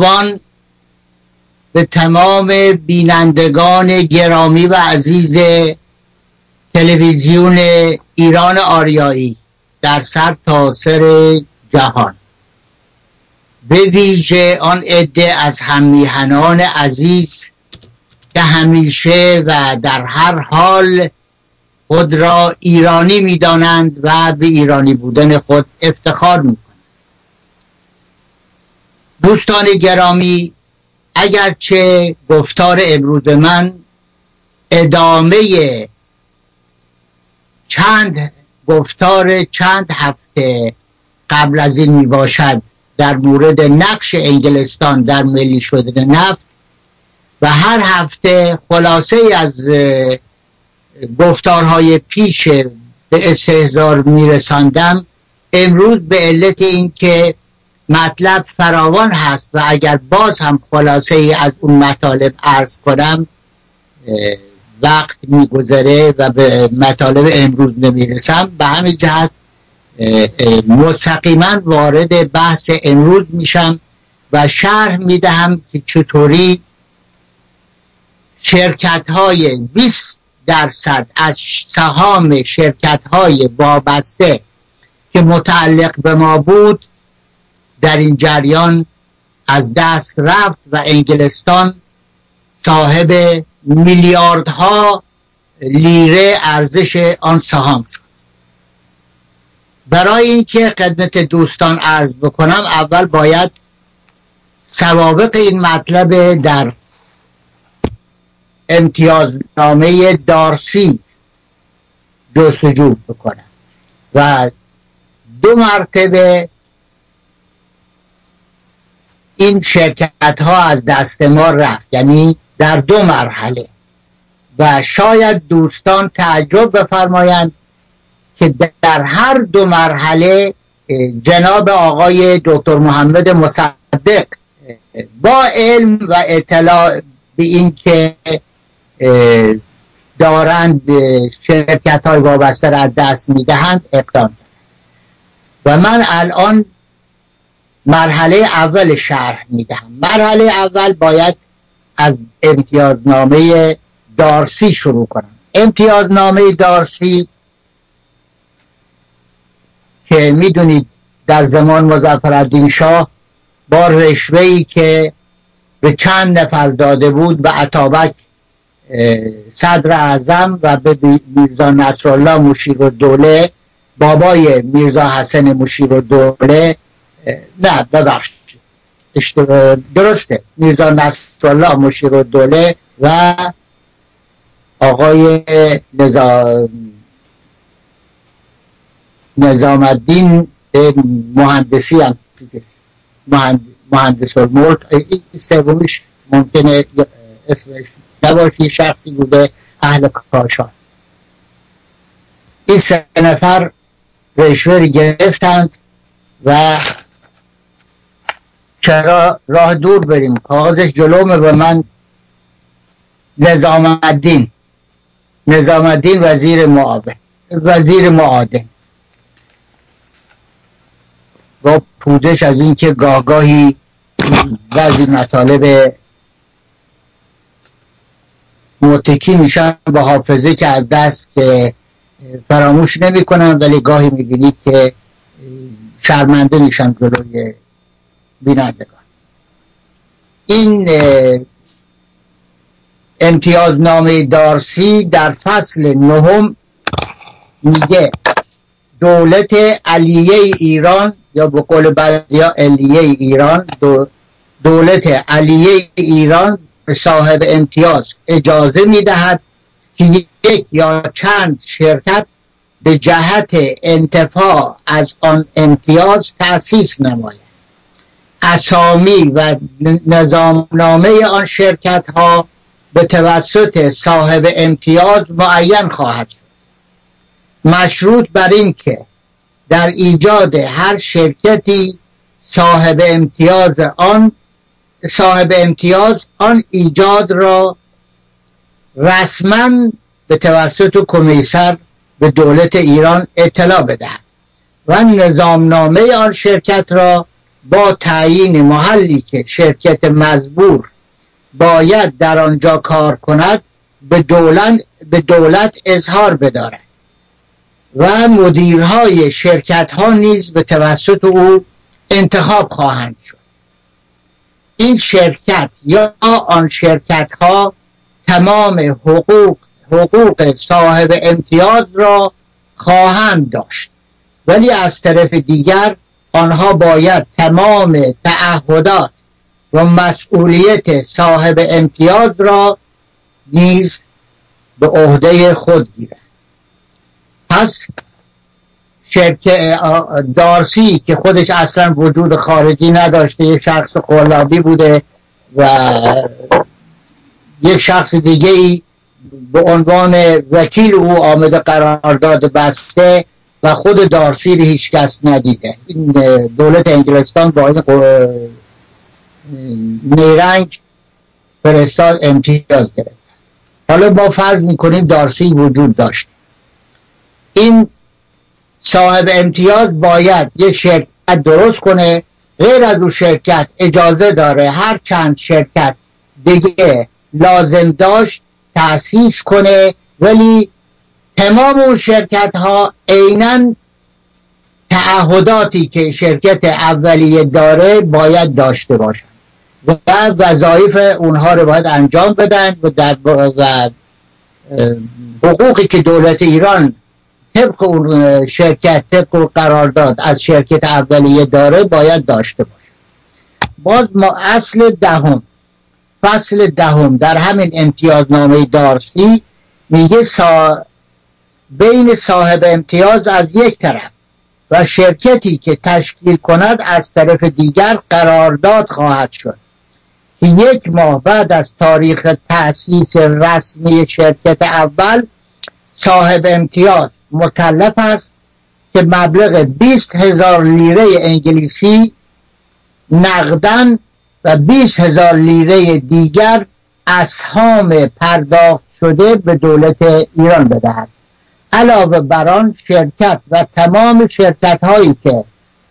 فراوان به تمام بینندگان گرامی و عزیز تلویزیون ایران آریایی در سر تاثر جهان. به ویژه آن عده از همیهنان عزیز که همیشه و در هر حال خود را ایرانی می‌دانند و به ایرانی بودن خود افتخار می دوستان گرامی اگرچه گفتار امروز من ادامه چند گفتار چند هفته قبل از این می باشد در مورد نقش انگلستان در ملی شدن نفت و هر هفته خلاصه از گفتارهای پیش به استهزار میرساندم امروز به علت اینکه مطلب فراوان هست و اگر باز هم خلاصه ای از اون مطالب عرض کنم وقت میگذره و به مطالب امروز نمی‌رسم. به همین جهت مستقیما وارد بحث امروز میشم و شرح می‌دهم که چطوری شرکت های 20 درصد از سهام شرکت های وابسته که متعلق به ما بود در این جریان از دست رفت و انگلستان صاحب میلیاردها لیره ارزش آن سهام شد. برای اینکه خدمت دوستان عرض بکنم اول باید سوابق این مطلب در امتیازنامه دارسی جستجو بکنم و دو مرتبه این شرکت ها از دست ما رفت یعنی در دو مرحله. و شاید دوستان تعجب بفرمایند که در هر دو مرحله جناب آقای دکتر محمد مصدق با علم و اطلاع به این که دارند شرکت های وابسته را دست می‌دهند اقدام و من الان مرحله اول شرح می‌دهم مرحله اول باید از امتیازنامه دارسی شروع کنم. امتیازنامه دارسی که می‌دونید در زمان مزفر شاه با رشوهی که به چند نفر داده بود به عطابک صدر اعظم و به میرزا نصرالله مشیر و دوله بابای میرزا حسن مشیر و دوله نه ببخش درسته. میرزا نصرالله مشیر و دوله و آقای نظام نظام الدین مهندسی هم. مهندس الملک. این سومیش ممکنه اسمش نباشه شخصی بوده اهل کاشان. این سه نفر رشوه گرفتند و چرا راه دور بریم؟ کاغذش جلومه به من نظام الدین نظام الدین وزیر معاون. وزیر معادن. با پوزش از اینکه گاهگاهی بعضی مطالب متکی میشن به حافظه که از دست که فراموش نمی کنن ولی گاهی می‌بینید که شرمنده میشن جلوی بینندگان. این امتیازنامه دارسی در فصل نهم میگه دولت علیه ایران یا به قول بعضی علیه ایران دولت علیه ایران به صاحب امتیاز اجازه می‌دهد که یک یا چند شرکت به جهت انتفاع از آن امتیاز تأسیس نماید. اسامی و نظامنامه آن شرکت ها به توسط صاحب امتیاز معین خواهد شد. مشروط بر این که در ایجاد هر شرکتی صاحب امتیاز آن صاحب امتیاز آن ایجاد را رسما به توسط کمیسر به دولت ایران اطلاع بدهد و نظامنامه آن شرکت را با تعیین محلی که شرکت مزبور باید در آنجا کار کند به دولت, به دولت اظهار بدارد و مدیرهای شرکت ها نیز به توسط او انتخاب خواهند شد. این شرکت یا آن شرکت ها تمام حقوق حقوق صاحب امتیاز را خواهند داشت. ولی از طرف دیگر آنها باید تمام تعهدات و مسئولیت صاحب امتیاز را نیز به عهده خود گیرند. پس شرکت دارسی که خودش اصلا وجود خارجی نداشته یک شخص قلابی بوده و یک شخص دیگه ای به عنوان وکیل او آمده قرارداد بسته و خود دارسی رو هیچ کس ندیده. این دولت انگلستان با این نیرنگ فرستاد امتیاز گرفت. حالا با فرض می‌کنیم دارسی وجود داشت. این صاحب امتیاز باید یک شرکت درست کنه غیر از اون شرکت اجازه داره هر چند شرکت دیگه لازم داشت تأسیس کنه ولی تمام اون شرکت ها عینا تعهداتی که شرکت اولیه داره باید داشته باشن. و وظایف اونها رو باید انجام بدن و, در و حقوقی که دولت ایران طبق اون شرکت طبق قرارداد از شرکت اولیه داره باید داشته باشه. باز ما اصل دهم فصل دهم در همین امتیازنامه دارسی میگه سا بین صاحب امتیاز از یک طرف و شرکتی که تشکیل کند از طرف دیگر قرارداد خواهد شد. که یک ماه بعد از تاریخ تأسیس رسمی شرکت اول صاحب امتیاز مکلف است که مبلغ 20 هزار لیره انگلیسی نقدن و 20 هزار لیره دیگر اسهام پرداخت شده به دولت ایران بدهد. علاوه بر آن شرکت و تمام شرکت هایی که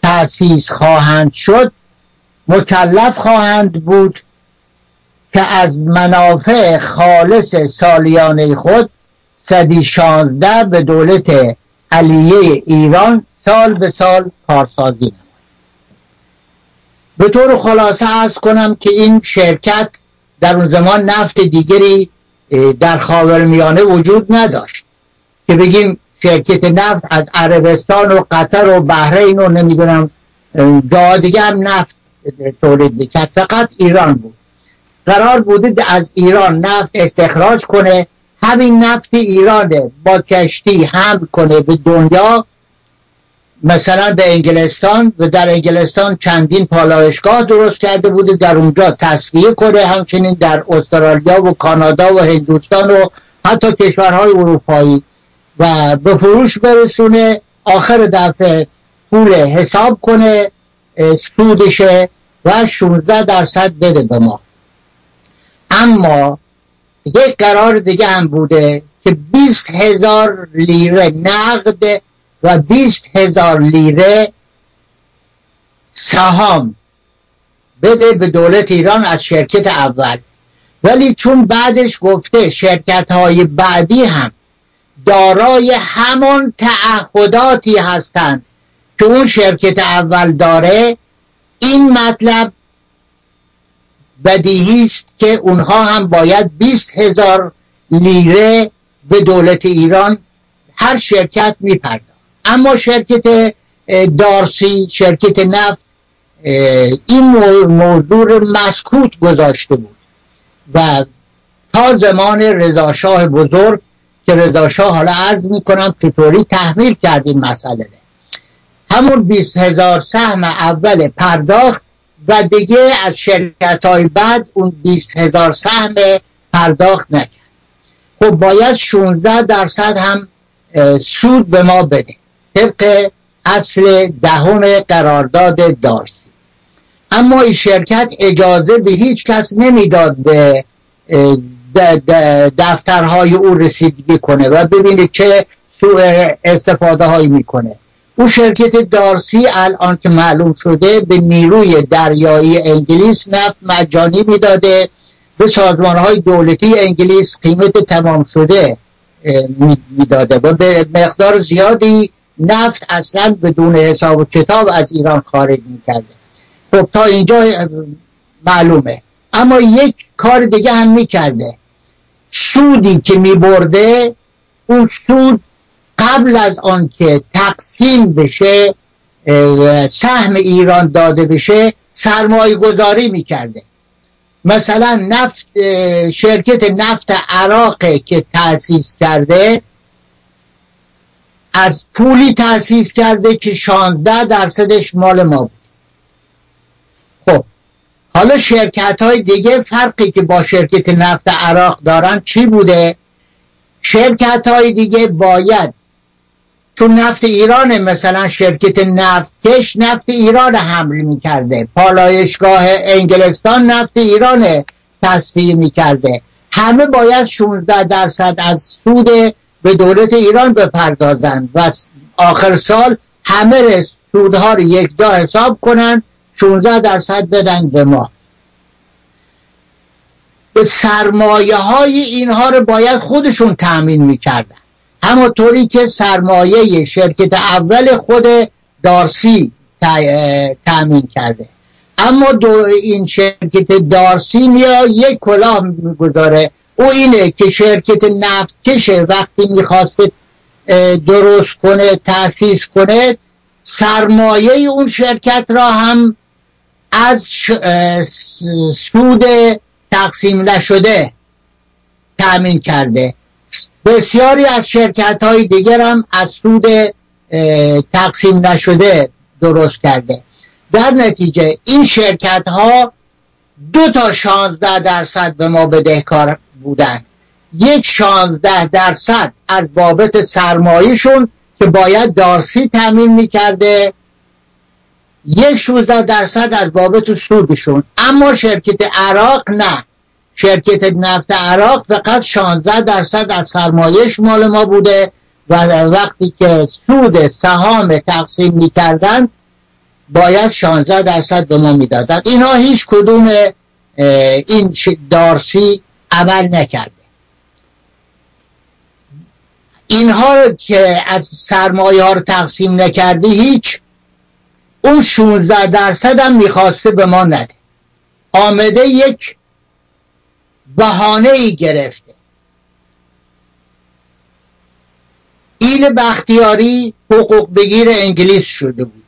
تأسیس خواهند شد مکلف خواهند بود که از منافع خالص سالیانه خود صدی شانزده به دولت علیه ایران سال به سال کارسازی نماید. به طور خلاصه ارز کنم که این شرکت در اون زمان نفت دیگری در خاورمیانه وجود نداشت. که بگیم شرکت نفت از عربستان و قطر و بحرین و نمی‌دونم جا دیگه هم نفت تولید می‌کرد. فقط ایران بود. قرار بوده از ایران نفت استخراج کنه. همین نفت ایرانه. با کشتی حمل کنه به دنیا. مثلا به انگلستان و در انگلستان چندین پالایشگاه درست کرده بوده. در اونجا تصویه کنه. همچنین در استرالیا و کانادا و هندوستان و حتی کشورهای اروپایی. و به فروش برسونه آخر دفعه پول حساب کنه سودشه و 16 درصد بده به ما. اما یک قرار دیگه هم بوده که 20 هزار لیره نقد و 20 هزار لیره سهام بده به دولت ایران از شرکت اول. ولی چون بعدش گفته شرکت های بعدی هم دارای همان تعهداتی هستند که اون شرکت اول داره. این مطلب بدیهی است که اونها هم باید 20 هزار لیره به دولت ایران هر شرکت میپرداخت. اما شرکت دارسی شرکت نفت این موضوع مسکوت گذاشته بود و تا زمان رضاشاه بزرگ که رضاشاه حالا عرض می‌کنم چطوری تحمیل کرد این مسئله همون 20 هزار سهم اول پرداخت و دیگه از شرکت های بعد اون 20 هزار سهم پرداخت نکرد. خب باید 16 درصد هم سود به ما بده. طبق اصل دهم قرارداد دارسی. اما این شرکت اجازه به هیچ کس نمی‌داد به دفترهای او رسیدگی کنه و ببینید چه سوء استفاده هایی می‌کنه. او شرکت دارسی الان که معلوم شده به نیروی دریایی انگلیس نفت مجانی می‌داده. به سازمان های دولتی انگلیس قیمت تمام شده می‌داده و به مقدار زیادی نفت اصلا بدون حساب و کتاب از ایران خارج می‌کرده. خب تا اینجا معلومه. اما یک کار دیگه هم می‌کرده. سودی که میبرده اون سود قبل از آنکه تقسیم بشه سهم ایران داده بشه سرمایه گذاری می‌کرده. مثلا نفت شرکت نفت عراق که تأسیس کرده از پولی تأسیس کرده که 16 درصدش مال ما بود. حالا شرکت های دیگه فرقی که با شرکت نفت عراق دارن چی بوده؟ شرکت های دیگه باید چون نفت ایران مثلا شرکت نفت کش نفت ایران حمل می‌کرده. پالایشگاه انگلستان نفت ایران تصفیه می‌کرده. همه باید 16 درصد از سود به دولت ایران بپردازند و آخر سال همه سودها رو یک جا حساب کنن 16 درصد بدن به ما. به سرمایه های اینها رو باید خودشون تأمین می‌کردن. همونطوری که سرمایه شرکت اول خود دارسی تأمین کرده. اما دو این شرکت دارسی میا یک کلاه می‌گذاره. او اینه که شرکت نفت کشه وقتی می‌خواسته درست کنه تأسیس کنه سرمایه اون شرکت را هم از سود تقسیم نشده تأمین کرده. بسیاری از شرکت های دیگر هم از سود تقسیم نشده درست کرده. در نتیجه این شرکت ها دو تا شانزده درصد به ما بدهکار بودن. یک شانزده درصد از بابت سرمایشون که باید دارسی تامین می‌کرده یک شونزده درصد از بابت سودشون. اما شرکت عراق نه. شرکت نفت عراق فقط 16 درصد از سرمایش مال ما بوده و وقتی که سود سهام تقسیم می‌کردن باید 16 درصد به ما می‌دادند اینها هیچ کدوم این دارسی عمل نکرده. اینها رو که از سرمایه ها رو تقسیم نکردی هیچ اون 16 درصد هم می‌خواسته به ما نده. آمده یک بهانه ای گرفته. ایل بختیاری حقوق بگیر انگلیس شده بود.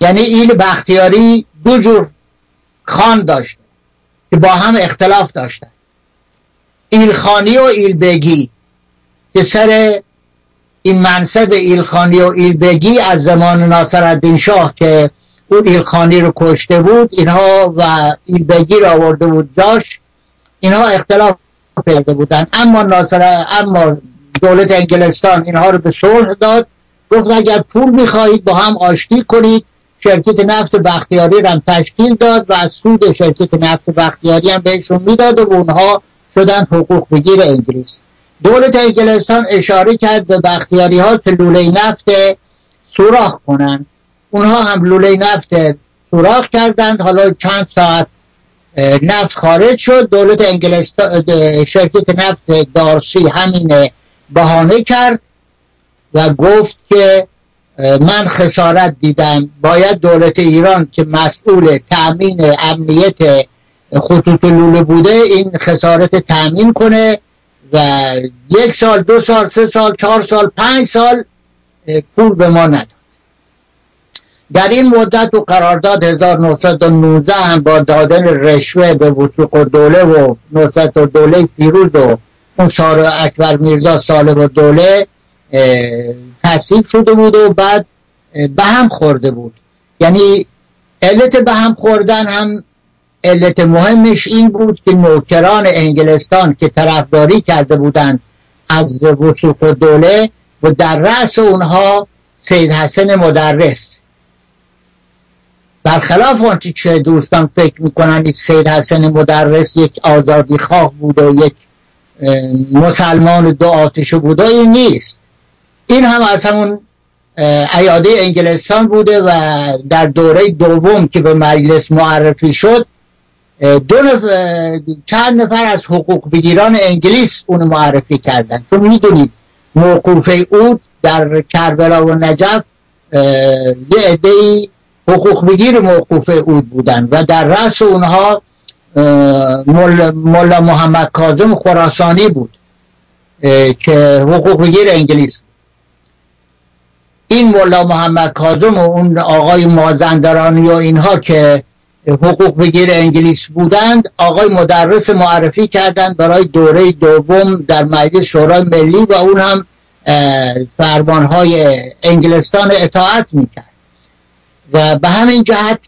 یعنی ایل بختیاری دو جور خان داشته که با هم اختلاف داشتن. ایلخانی و ایلبگی که سر این منصب ایلخانی و ایلبگی از زمان ناصر الدین شاه که اون ایلخانی رو کشته بود اینها و ایلبگی رو آورده بود جاش اینها اختلاف کرده بودن. اما ناصر اما دولت انگلستان اینها رو به صلح داد گفت اگر پول می‌خواهید با هم آشتی کنید شرکت نفت بختیاری رو هم تشکیل داد و از سود شرکت نفت بختیاری هم بهشون می‌داد و اونها شدن حقوق بگیر انگلیس. دولت انگلستان اشاره کرد به بختیاری ها که لوله نفت سوراخ کنن اونها هم لوله نفت سوراخ کردند. حالا چند ساعت نفت خارج شد. دولت انگلستان شرکت نفت دارسی همین بهانه کرد و گفت که من خسارت دیدم. باید دولت ایران که مسئول تأمین امنیت خطوط لوله بوده این خسارت تأمین کنه. و یک سال دو سال سه سال چهار سال پنج سال پول به ما نداد. در این مدت و قرارداد 1919 هم با دادن رشوه به وسوق و دوله و نصرت و دوله پیروز و اون سار اکبر میرزا سالم و دوله تصویب شده بود و بعد به هم خورده بود. یعنی علت به هم خوردن هم علت مهمش این بود که نوکران انگلستان که طرفداری کرده بودند از وسوق و دوله و در رأس اونها سید حسن مدرس. برخلاف آنچه که دوستان فکر می‌کنن سید حسن مدرس یک آزادی خواه بود و یک مسلمان دو آتش بوده این نیست. این هم از همون ایاده انگلستان بوده و در دوره دوم که به مجلس معرفی شد دو نفر چند نفر از حقوق بگیران انگلیس اون معرفی کردن. چون می‌دونید موقوف او در کربلا و نجف یه عده حقوق بگیر موقوف اود بودن و در رأس اونها مولا محمد کاظم خراسانی بود که حقوق بگیر انگلیس این مولا محمد کاظم و اون آقای مازندرانی و اینها که حقوق بگیر انگلیس بودند آقای مدرس معرفی کردند برای دوره دوم در مجلس شورای ملی و اون هم فرمانهای انگلستان اطاعت می‌کرد. و به همین جهت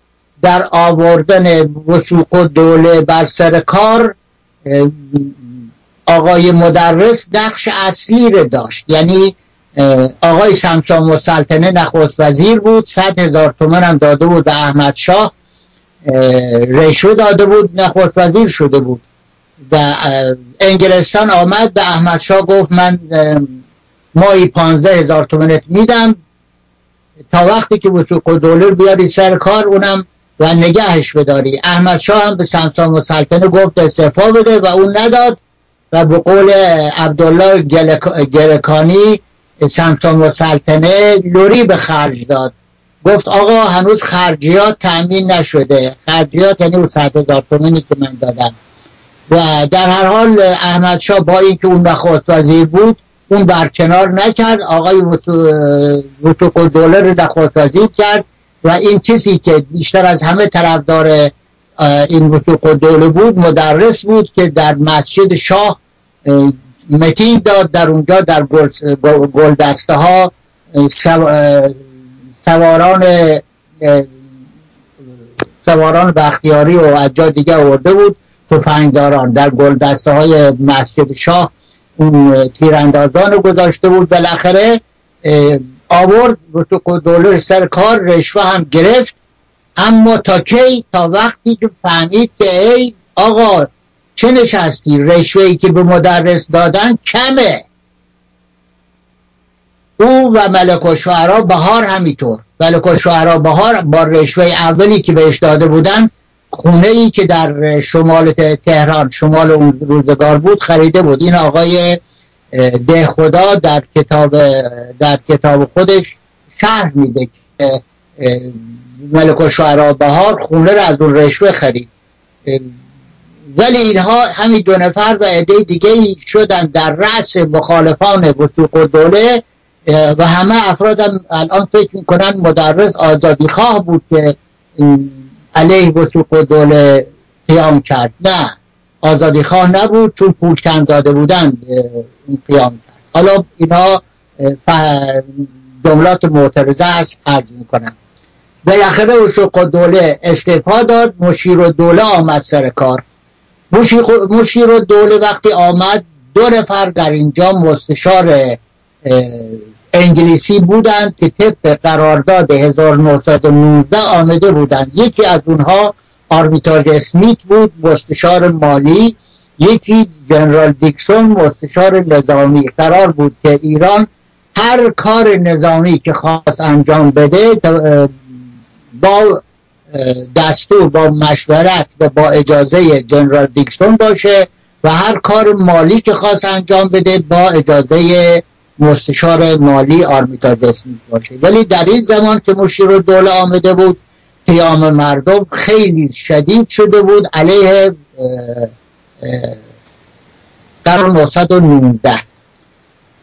در آوردن وسوق و دوله بر سر کار آقای مدرس نقش اصلی رو داشت. یعنی آقای سمسام و سلطنه نخست وزیر بود صد هزار تومن هم داده بود به احمد شاه. رشوه داده بود نخست وزیر شده بود. و انگلستان آمد به احمد شاه گفت من مایی پانزده هزار تومنت میدم. تا وقتی که وسوق و بیاری سر کار اونم و نگهش بداری. احمد شاه هم به سمسام و سلطنه گفت استعفا بده و اون نداد. و به قول عبدالله گرکانی سمسام و سلطنه لوری به خرج داد. گفت آقا هنوز خرجیات تأمین نشده. خرجیات یعنی اون صد هزار تومنی که من دادم. و در هر حال احمد شاه با اینکه اون نخواست وزیر بود اون برکنار نکرد. آقای دوله رو نخواست کرد. و این کسی که بیشتر از همه طرفدار این وسوق دوله بود مدرس بود که در مسجد شاه متین داد. در اونجا در گل دسته ها سواران سواران بختیاری و از جا دیگه آورده بود تفنگداران در گل دسته های مسجد شاه اون تیراندازان رو گذاشته بود. بالاخره آورد دلار سر کار رشوه هم گرفت. اما تا کی؟ تا وقتی که فهمید که ای آقا چه نشستی؟ رشوه ای که به مدرس دادن کمه. او و ملک و شعرا بهار همینطور. ملک و شعرا بهار با رشوه اولی که بهش داده بودن خونه ای که در شمال تهران شمال اون روزگار بود خریده بود. این آقای ده خدا در کتاب در کتاب خودش شرح میده که ملک و شعرا بهار خونه را از اون رشوه خرید. ولی اینها همین دو نفر و عده دیگه شدن در رأس مخالفان وسوق و دوله و همه افرادم الان فکر می‌کنن مدرس آزادی خواه بود که علیه و دوله قیام کرد. نه آزادی خواه نبود چون پول کم داده بودن قیام کرد. حالا اینها جملات معترضه هست عرض می‌کنم. بالاخره و دوله استعفا داد مشیر دوله آمد سر کار. مشیر دوله وقتی آمد دو نفر در اینجا مستشار انگلیسی بودند که طبق قرارداد 1919 آمده بودند. یکی از اونها آرمیتاژ اسمیت بود مستشار مالی. یکی جنرال دیکسون مستشار نظامی. قرار بود که ایران هر کار نظامی که خواست انجام بده با دستور با مشورت و با اجازه جنرال دیکسون باشه و هر کار مالی که خواست انجام بده با اجازه مستشار مالی آرمیتا اسمیت باشه ولی در این زمان که مشیر دوله آمده بود قیام مردم خیلی شدید شده بود علیه قرار 919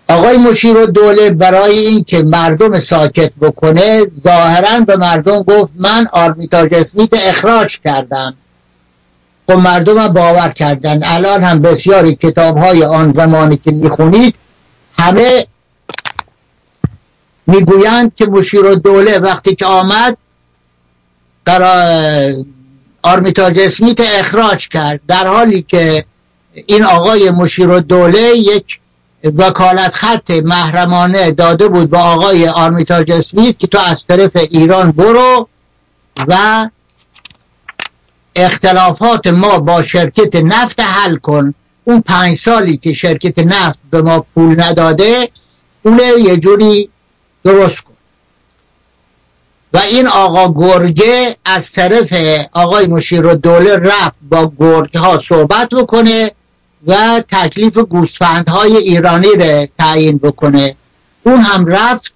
آقای مشیر دوله برای اینکه مردم ساکت بکنه ظاهرا به مردم گفت من آرمیتاژ اسمیت اخراج کردم. خب مردم باور کردن. الان هم بسیاری کتاب های آن زمانی که می‌خونید همه می‌گویند که مشیر دوله وقتی که آمد آرمیتاژ اسمیت اخراج کرد. در حالی که این آقای مشیر دوله یک وکالت خط محرمانه داده بود با آقای آرمیتاژ اسمیت که تو از طرف ایران برو و اختلافات ما با شرکت نفت حل کن. اون پنج سالی که شرکت نفت به ما پول نداده اونه یه جوری درست کن. و این آقا گرگه از طرف آقای مشیر دوله رفت با گرگه ها صحبت بکنه و تکلیف گوسفندهای ایرانی رو تعیین بکنه. اون هم رفت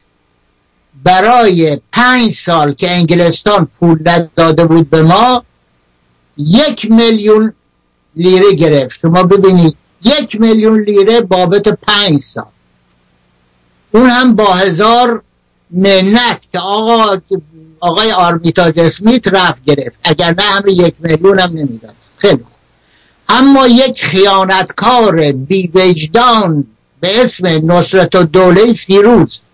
برای پنج سال که انگلستان پول نداده بود به ما یک میلیون لیره گرفت. شما ببینید یک میلیون لیره بابت پنج سال. اون هم با هزار منت که آقا آقای آرمیتاج اسمیت رفت گرفت. اگر نه همه یک میلیون هم نمی‌داد. خیلی اما یک خیانتکار بی وجدان به اسم نصرت و دوله فیروز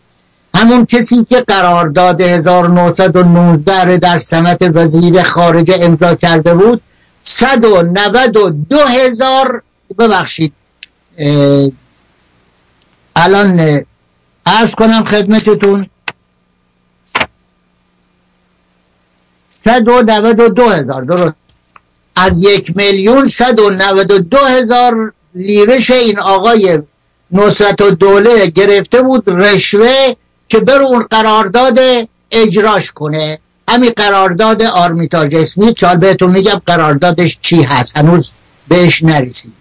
همون کسی که قرارداد 1919 در سمت وزیر خارجه امضا کرده بود 192 هزار ببخشید. الان ارز کنم خدمتتون. 192 هزار درست. از یک میلیون 192 هزار لیرش این آقای نصرت و دوله گرفته بود رشوه که بر اون قرارداد اجراش کنه. همین قرارداد آرمیتاژ اسمیت که بهتون میگم قراردادش چی هست؟ هنوز بهش نرسید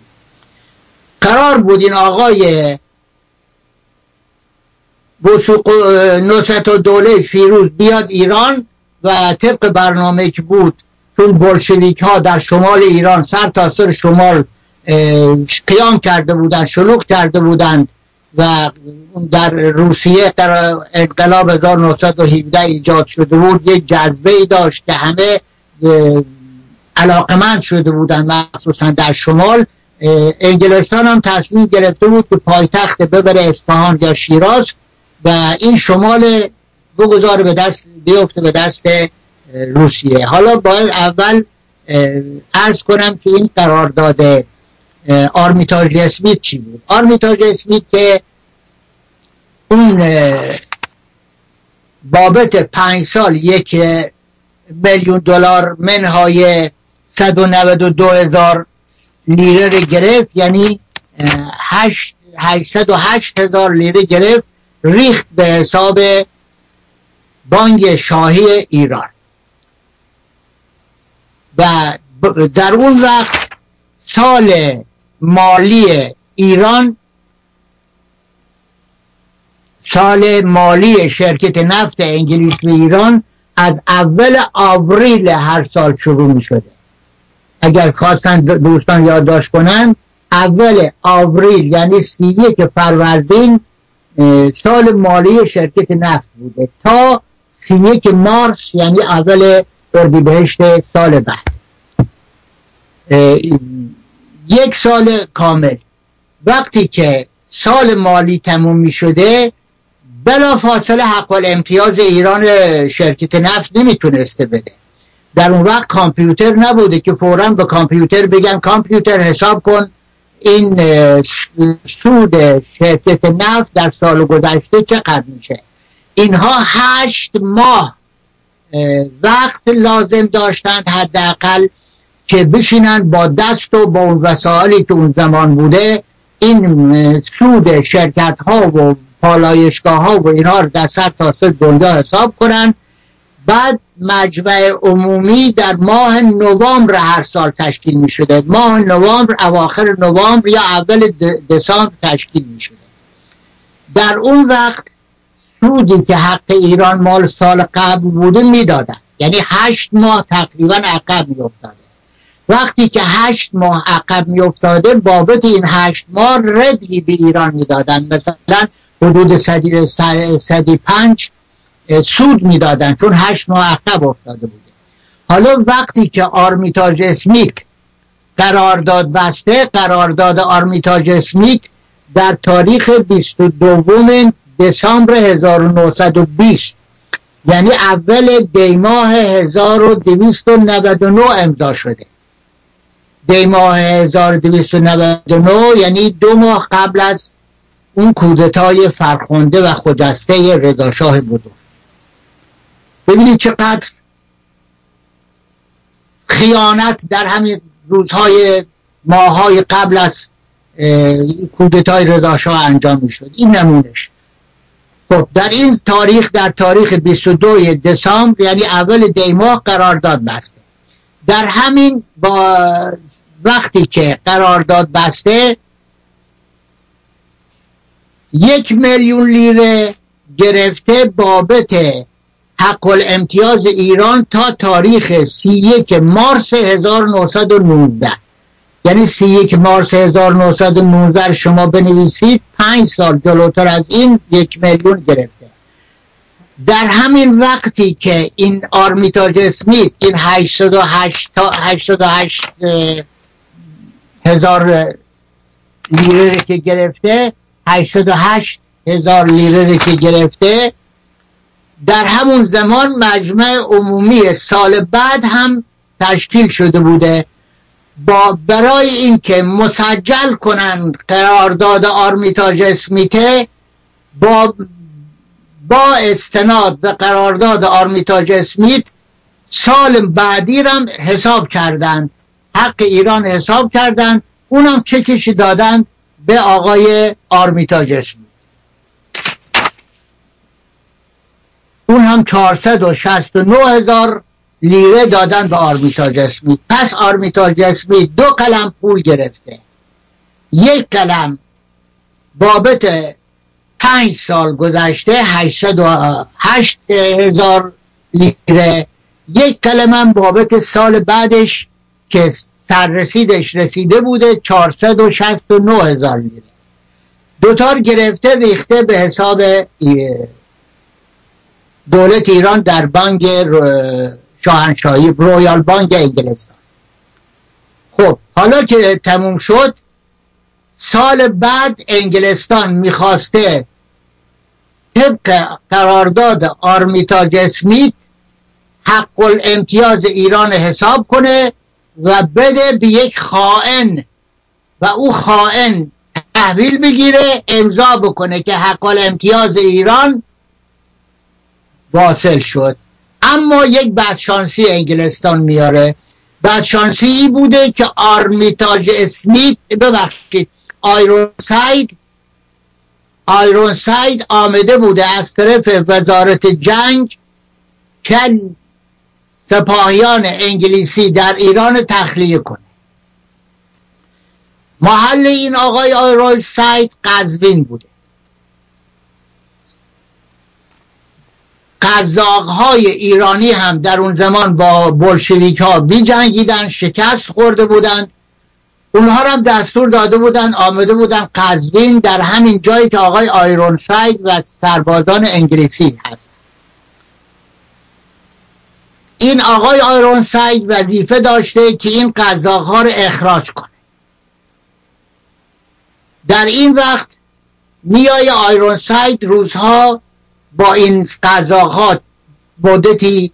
قرار بود این آقای نصرت و دوله فیروز بیاد ایران و طبق برنامه که بود چون بلشویک ها در شمال ایران سر تا سر شمال قیام کرده بودند شلوغ کرده بودند. و در روسیه در انقلاب 1917 ایجاد شده بود یک جذبه ای داشت که همه علاقمند شده بودند مخصوصا در شمال. انگلستان هم تصمیم گرفته بود که پایتخت ببره اصفهان یا شیراز و این شمال بگذاره به دست بیفته به دست روسیه. حالا باید اول ارز کنم که این قرارداد آرمیتاژ اسمیت چی بود؟ آرمیتاژ اسمیت که اون بابت پنج سال یک میلیون دلار منهای 192 هزار لیره رو گرفت یعنی 808 هزار لیره گرفت ریخت به حساب بانک شاهی ایران. و در اون وقت سال مالی ایران سال مالی شرکت نفت انگلیس به ایران از اول آوریل هر سال شروع می شده اگر خواستن دوستان یادداشت کنن اول آوریل یعنی سی یک فروردین سال مالی شرکت نفت بوده تا سی یک مارس یعنی اول اردیبهشت سال بعد. یک سال کامل. وقتی که سال مالی تموم می شده بلا فاصله حق امتیاز ایران شرکت نفت نمی‌تونسته بده. در اون وقت کامپیوتر نبوده که فورا به کامپیوتر بگن کامپیوتر حساب کن. این سود شرکت نفت در سال گذشته چقدر میشه؟ اینها هشت ماه وقت لازم داشتند حداقل که بشینن با دست و با اون وسایلی که اون زمان بوده این سود شرکت ها و پالایشگاه ها و اینها رو در سر تا دنیا حساب کنن. بعد مجمع عمومی در ماه نوامبر هر سال تشکیل می شده ماه نوامبر اواخر نوامبر یا اول دسامبر تشکیل می شده در اون وقت سودی که حق ایران مال سال قبل بوده می‌دادن. یعنی هشت ماه تقریبا عقب می افتاده وقتی که هشت ماه عقب می افتاده بابت این هشت ماه ربحی به ایران می‌دادن. مثلا حدود صدی, صدی پنج سود می‌دادن چون هشت ماه عقب افتاده بوده حالا وقتی که آرمیتاژ اسمیک قرارداد بسته قرارداد آرمیتاژ اسمیک در تاریخ 22 دسامبر 1920 یعنی اول دیماه 1299 امضا شده. دیماه 1299 یعنی دو ماه قبل از اون کودتای فرخونده و خجسته رضاشاه بزرگ. ببینید چقدر خیانت در همین روزهای ماهای قبل از کودتای رضاشاه انجام می‌شد. این نمونش خب در این تاریخ در تاریخ 22 دسامبر یعنی اول دیماه قرارداد بسته در همین با وقتی که قرارداد بسته یک میلیون لیره گرفته بابت حق امتیاز ایران تا تاریخ سی یک مارس 1919 یعنی سی یک مارس 1919 شما بنویسید پنج سال جلوتر از این یک میلیون گرفته. در همین وقتی که این آرمیتاج اسمیت این 88 تا 88 هزار لیره که گرفته 88 هزار لیره که گرفته. در همون زمان مجمع عمومی سال بعد هم تشکیل شده بوده. با برای اینکه مسجل کنند قرارداد آرمیتاژ اسمیته با با استناد به قرارداد آرمیتاژ اسمیت سال بعدی هم حساب کردند حق ایران حساب کردند اونم چکشی دادند به آقای آرمیتاژ اسمیت اون هم 469 هزار لیره دادن به آرمیتاج اسمی. پس آرمیتاج اسمی دو قلم پول گرفته. یک قلم بابت پنج سال گذشته 808 هزار لیره. یک قلم هم بابت سال بعدش که سررسیدش رسیده بوده 469 هزار لیره. دوتار گرفته ریخته به حساب دولت ایران در بانک شاهنشاهی رویال بانک انگلستان. خب حالا که تموم شد سال بعد انگلستان می‌خواسته طبق قرارداد آرمیتاج اسمیت حق الامتیاز ایران حساب کنه و بده به یک خائن و او خائن تحویل بگیره امضا بکنه که حق الامتیاز ایران واصل شد. اما یک بدشانسی انگلستان میاره. بدشانسی ای بوده که آرمیتاج اسمیت ببخشید آیرون ساید آیرون ساید آمده بوده از طرف وزارت جنگ که سپاهیان انگلیسی در ایران تخلیه کنه. محل این آقای آیرون ساید قزوین بوده. قزاق های ایرانی هم در اون زمان با بلشویک ها بی جنگیدن شکست خورده بودن. اونها هم دستور داده بودن آمده بودن قزوین در همین جایی که آقای آیرون ساید و سربازان انگلیسی هست این آقای آیرون ساید وظیفه داشته که این قزاق ها رو اخراج کنه. در این وقت میای آیرون ساید روزها با این قزاق ها مدتی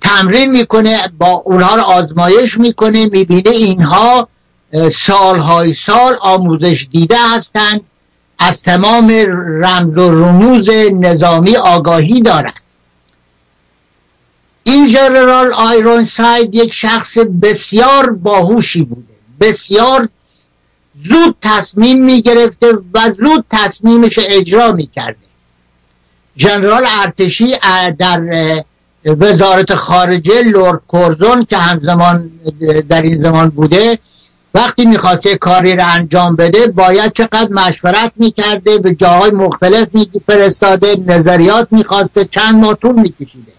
تمرین می‌کنه با اونها رو آزمایش می‌کنه می‌بینه اینها سالهای سال آموزش دیده هستند از تمام رمز و رموز نظامی آگاهی دارند. این جنرال آیرون ساید یک شخص بسیار باهوشی بوده. بسیار زود تصمیم می گرفته و زود تصمیمش اجرا می کرده جنرال ارتشی در وزارت خارجه لورد کورزون که همزمان در این زمان بوده وقتی می‌خواسته کاری را انجام بده باید چقدر مشورت می‌کرده به جاهای مختلف میفرستاده نظریات می‌خواسته چند ماه طول میکشیده.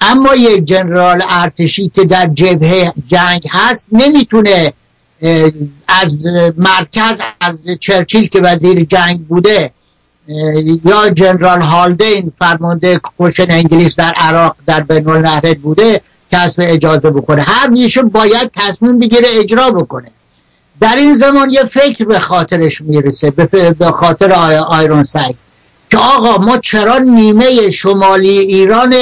اما یک جنرال ارتشی که در جبهه جنگ هست نمی‌تونه از مرکز از چرچیل که وزیر جنگ بوده یا جنرال هالدین فرمانده کشن انگلیس در عراق در بین النهرین بوده کسب اجازه بکنه هر میشه باید تصمیم بگیره اجرا بکنه. در این زمان یه فکر به خاطرش می‌رسه به خاطر آیرون ساید که آقا ما چرا نیمه شمالی ایران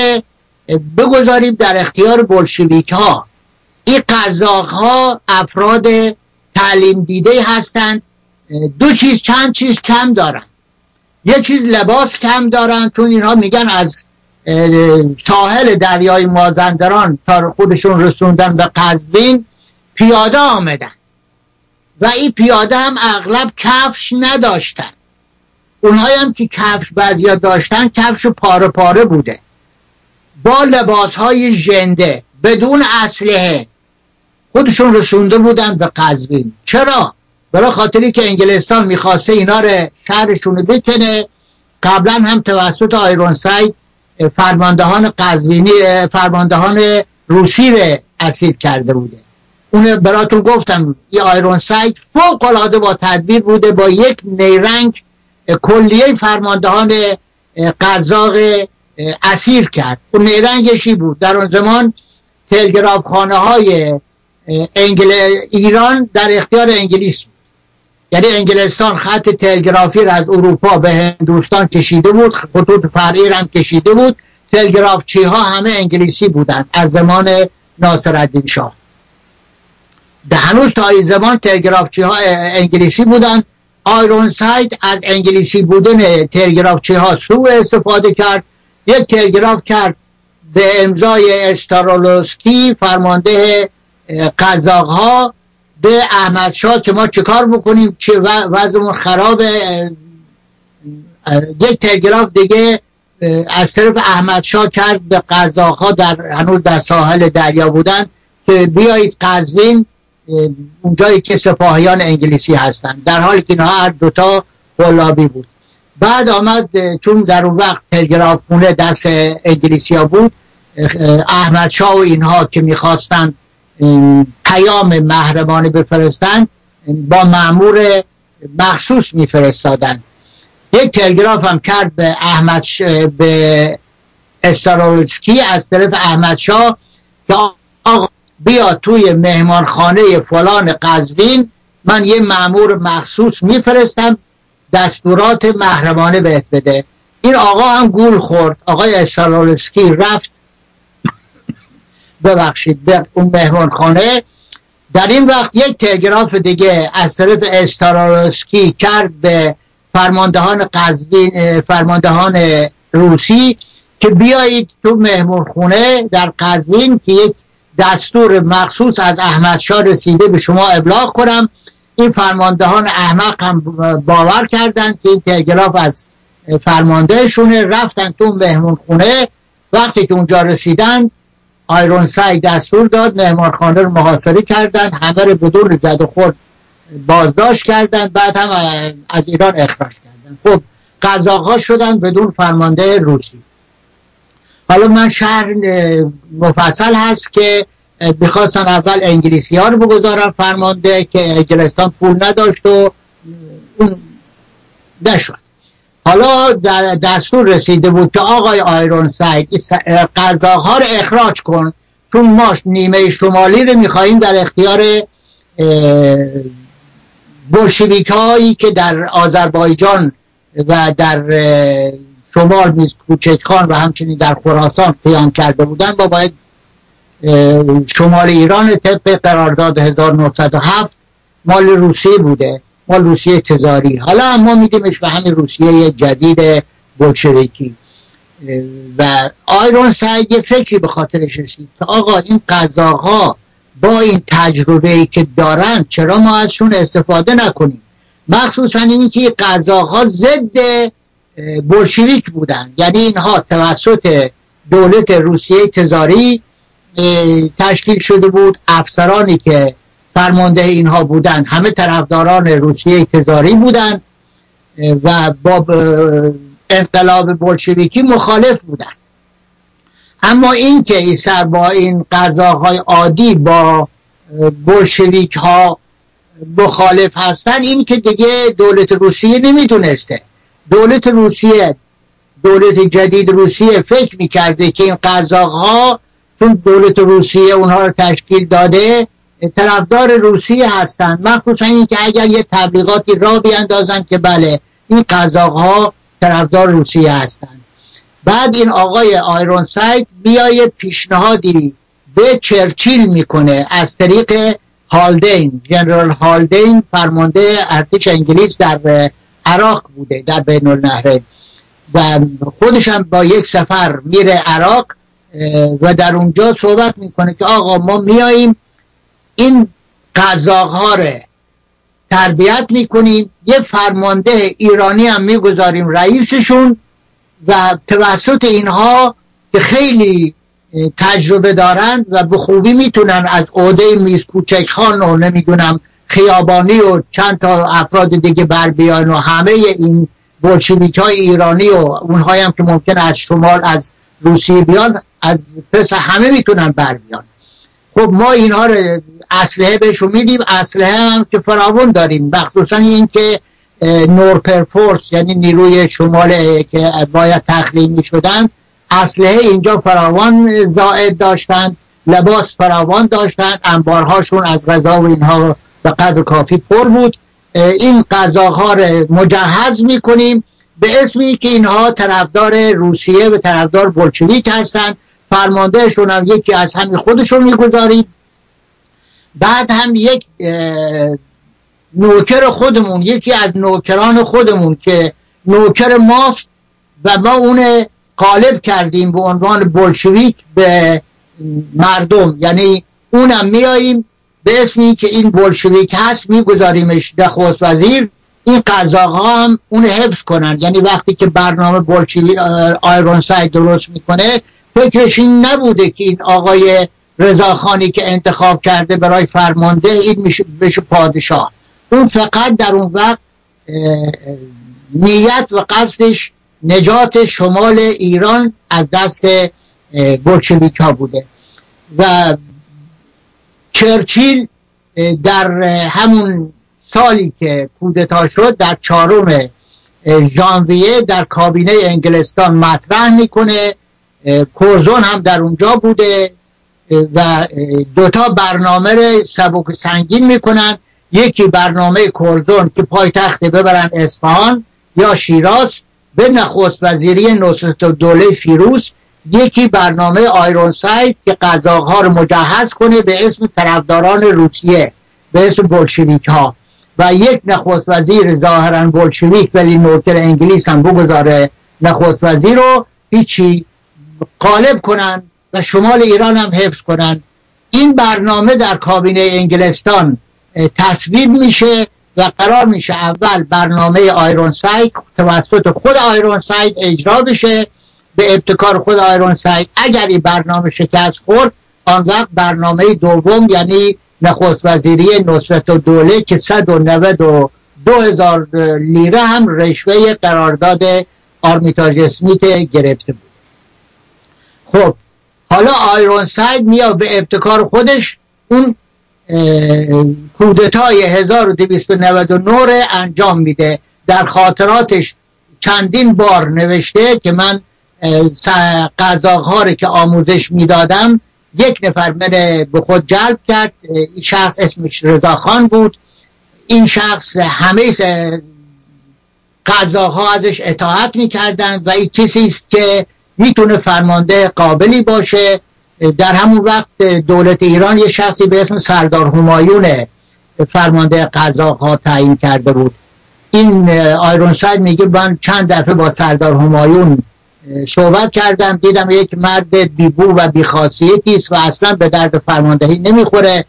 بگذاریم در اختیار بلشویک ها این قزاق ها افراد تعلیم دیده هستند. دو چیز چند چیز کم دارن. یه چیز لباس کم دارن چون اینها میگن از ساحل دریای مازندران تا خودشون رسوندن به قزوین پیاده آمدن. و این پیاده هم اغلب کفش نداشتن. اونهایی هم که کفش بعضیا داشتن کفش پاره پاره بوده. با لباس های ژنده بدون اسلحه. خودشون رسونده بودن به قزوین. چرا؟ برای خاطری که انگلستان می‌خواسته اینا رو شهرشون بکنه. قبلا هم توسط آیرون ساید فرماندهان قزوینی فرماندهان روسی رو اسیر کرده بوده. اون براتون گفتم این آیرون ساید فوق العاده با تدبیر بوده با یک نیرنگ کلیه فرماندهان قزاق اسیر کرد. اون نیرنگشی بود. در اون زمان تلگراف خانه های انگل... ایران در اختیار انگلیس بود. یعنی انگلستان خط تلگرافی را از اروپا به هندوستان کشیده بود. خطوط فرعی هم کشیده بود. تلگرافچی ها همه انگلیسی بودند. از زمان ناصر الدین شاه. ده هنوز تا این زمان تلگرافچی ها انگلیسی بودند. آیرون ساید از انگلیسی بودن تلگرافچی ها سو استفاده کرد. یک تلگراف کرد به امضای استارولوسکی فرمانده قزاق ها به احمد شاه که ما چکار بکنیم چه وضعمون خرابه یک تلگراف دیگه از طرف احمد شاه کرد به قزاق ها در هنوز در ساحل دریا بودن که بیایید قزوین اونجایی که سپاهیان انگلیسی هستند در حالی که اینها هر دوتا قلابی بود. بعد آمد چون در اون وقت تلگراف خونه دست انگلیسی ها بود احمد شاه و اینها که می‌خواستند پیام محرمانه بفرستند با معمور مخصوص میفرستادن. یک تلگراف هم کرد به احمد ش... به استارولسکی از طرف احمد شاه که آقا بیا توی مهمانخانه فلان قزوین من یه معمور مخصوص میفرستم دستورات محرمانه بهت بده. این آقا هم گول خورد. آقای استارولسکی رفت. ببخشید به اون مهمان خانه در این وقت یک تلگراف دیگه از طرف استارالسکی کرد به فرماندهان قزوین فرماندهان روسی که بیایید تو مهمون خونه در قزوین که یک دستور مخصوص از احمد شاه رسیده به شما ابلاغ کنم. این فرماندهان احمق هم باور کردند که این تلگراف از فرماندهشونه رفتن تو مهمون خونه. وقتی که اونجا رسیدن آیرون سای دستور داد مهمانخانه رو محاصره کردند همه رو بدون زد و خورد بازداشت کردند بعد هم از ایران اخراج کردند خب قزاق ها شدن بدون فرمانده روسی. حالا من شهر مفصل هست که بخواستن اول انگلیسی ها رو بگذارن فرمانده که انگلستان پول نداشت و اون نشد. حالا دستور رسیده بود که آقای آیرون ساید قضاها رو اخراج کن چون ما نیمه شمالی رو میخواییم در اختیار بلشویک هایی که در آذربایجان و در شمال میز کوچکخان و همچنین در خراسان قیام کرده بودن با باید شمال ایران طبق قرارداد 1907 مال روسیه بوده مال روسیه تزاری. حالا ما میدیمش به همین روسیه جدید بلشویکی. و آیرون سعید یه فکری به خاطرش رسید که آقا این قضاها با این تجربه ای که دارن چرا ما ازشون استفاده نکنیم؟ مخصوصا اینکه قضاها ضد بلشویک بودن. یعنی اینها توسط دولت روسیه تزاری تشکیل شده بود افسرانی که فرمانده اینها بودند همه طرفداران روسیه تزاری بودند و با انقلاب بلشویکی مخالف بودند اما این که این سر با این قضاهای عادی با بلشویک ها مخالف هستن این که دیگه دولت روسیه نمی‌دونسته. دولت روسیه دولت جدید روسیه فکر می‌کرده که این قضاها چون دولت روسیه اونها رو تشکیل داده طرفدار روسیه هستند مخصوصا اینکه اگر یه تبلیغاتی را بیاندازن که بله این قزاقها طرفدار روسیه هستند بعد این آقای آیرون سایت بیای پیشنهادی به چرچیل می‌کنه از طریق هالدین. جنرال هالدین فرمانده ارتش انگلیس در عراق بوده در بین النهرین. و خودشم با یک سفر میره عراق. و در اونجا صحبت می‌کنه که آقا ما میاییم این قزاق ها رو تربیت می‌کنیم. یه فرمانده ایرانی هم می‌گذاریم رئیسشون و توسط اینها که خیلی تجربه دارند و به خوبی می‌تونن از عهده میز کوچک خان و نمی‌دونم خیابانی و چند تا افراد دیگه بر بیان و همه این بلشویک های ایرانی و اونهایی هم که ممکن از شمال از روسیه بیان از پس همه می‌تونن بر بیان خب ما اینها رو اسلحه بهشون میدیم اسلحه هم که فراون داریم. مخصوصا این که نورپرفورس یعنی نیروی شمال که باید تخلیه می شدن اسلحه اینجا فراوان زائد داشتند لباس فراوان داشتند انبارهاشون از غذا و اینها به قدر کافی پر بود. این غذاها رو مجهز می‌کنیم به اسمی که اینها طرفدار روسیه و طرفدار بلشویک هستند فرماندهشون هم یکی از همین خودشون می‌گذاریم بعد هم یک نوکر خودمون یکی از نوکران خودمون که نوکر ماست و ما اون قالب کردیم به عنوان بلشویک به مردم. یعنی اونم میاییم به اسمی که این بلشویک هست میگذاریمش دخوست وزیر. این قضاها هم اون حفظ کنن. یعنی وقتی که برنامه بلشویک آیرون سای درست می‌کنه فکرش این نبوده که این آقای رضاخانی که انتخاب کرده برای فرمانده این میشه بشه پادشاه. اون فقط در اون وقت نیت و قصدش نجات شمال ایران از دست بلشویک ها بوده. و چرچیل در همون سالی که کودتا شد در چهارم ژانویه در کابینه انگلستان مطرح می‌کنه. کورزون هم در اونجا بوده و دوتا برنامه سبک سنگین می‌کنن. یکی برنامه کورزون که پایتخت ببرن اصفهان یا شیراز به نخست وزیری نصرت دوله فیروز. یکی برنامه آیرون سایت که قضاها رو مجهز کنه به اسم طرفداران روسیه به اسم بلشویک ها و یک نخست وزیر ظاهرا بلشویک ولی نوکر انگلیس هم بگذاره نخست وزیر رو. هیچی قالب کنن و شمال ایران هم حفظ کنن این برنامه در کابینه انگلستان تصویب میشه و قرار میشه اول برنامه آیرون سایت توسط خود آیرون سایت اجرا بشه. به ابتکار خود آیرون سایت اگر این برنامه شکست خورد آن وقت برنامه دوم یعنی نخست وزیری نصرت و دوله که 192 هزار لیره هم رشوه قرارداد آرمیتاج اسمیت گرفته بود. خب حالا آیرون ساید میاد به ابتکار خودش اون کودتای 1299 انجام میده. در خاطراتش چندین بار نوشته که من قضاها که آموزش می‌دادم یک نفر من به خود جلب کرد. این شخص اسمش رضاخان بود. این شخص همه قضاها ازش اطاعت می‌کردند و این کسی است که می‌تونه فرمانده قابلی باشه. در همون وقت دولت ایران یه شخصی به اسم سردار همایون فرمانده قضاها تعیین کرده بود. این آیرون ساید میگه من چند دفعه با سردار همایون صحبت کردم. دیدم یک مرد بیبو و بیخاصیتی است و اصلا به درد فرماندهی نمی‌خوره.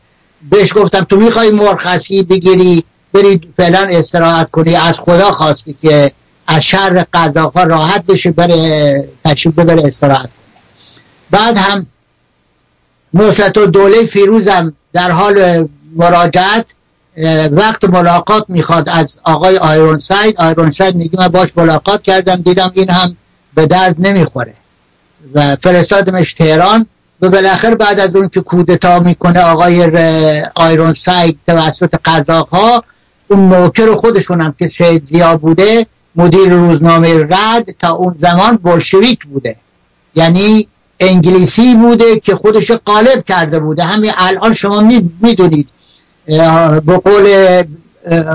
بهش گفتم تو می‌خوای مرخصی بگیری بری فعلا استراحت کنی از خدا خواستی که از شر قضاها راحت بشه بره تشریف ببره استراحت. بعد هم نصرت الدوله فیروزم در حال مراجعت وقت ملاقات می‌خواد از آقای آیرون ساید آیرون ساید میگه من باش ملاقات کردم دیدم این هم به درد نمی‌خوره و فرستادمش تهران. و بالاخره بعد از اون که کودتا می‌کنه آقای آیرون ساید توسط ها اون نوکر خودشون هم که سید ضیا بوده مدیر روزنامه رعد تا اون زمان بلشویک بوده. یعنی انگلیسی بوده که خودش قالب کرده بوده. همین الان شما می‌دونید به قول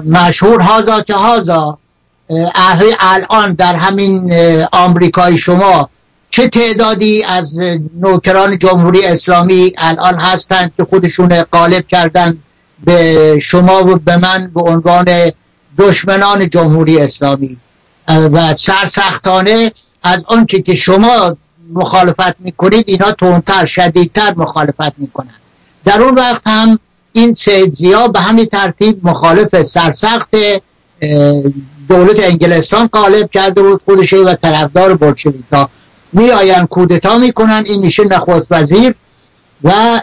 مشهور هازا که هازا الان در همین آمریکای شما چه تعدادی از نوکران جمهوری اسلامی الان هستند که خودشون قالب کردن به شما و به من به عنوان دشمنان جمهوری اسلامی؟ و سرسختانه از آنچه که شما مخالفت می‌کنید اینا تونتر شدیدتر مخالفت می‌کنن در اون وقت هم این سید زیا به همین ترتیب مخالف سرسخت دولت انگلستان قالب کرده بود خودشه و طرفدار بلشویکا می آین کودتا می‌کنن این میشه نخست وزیر و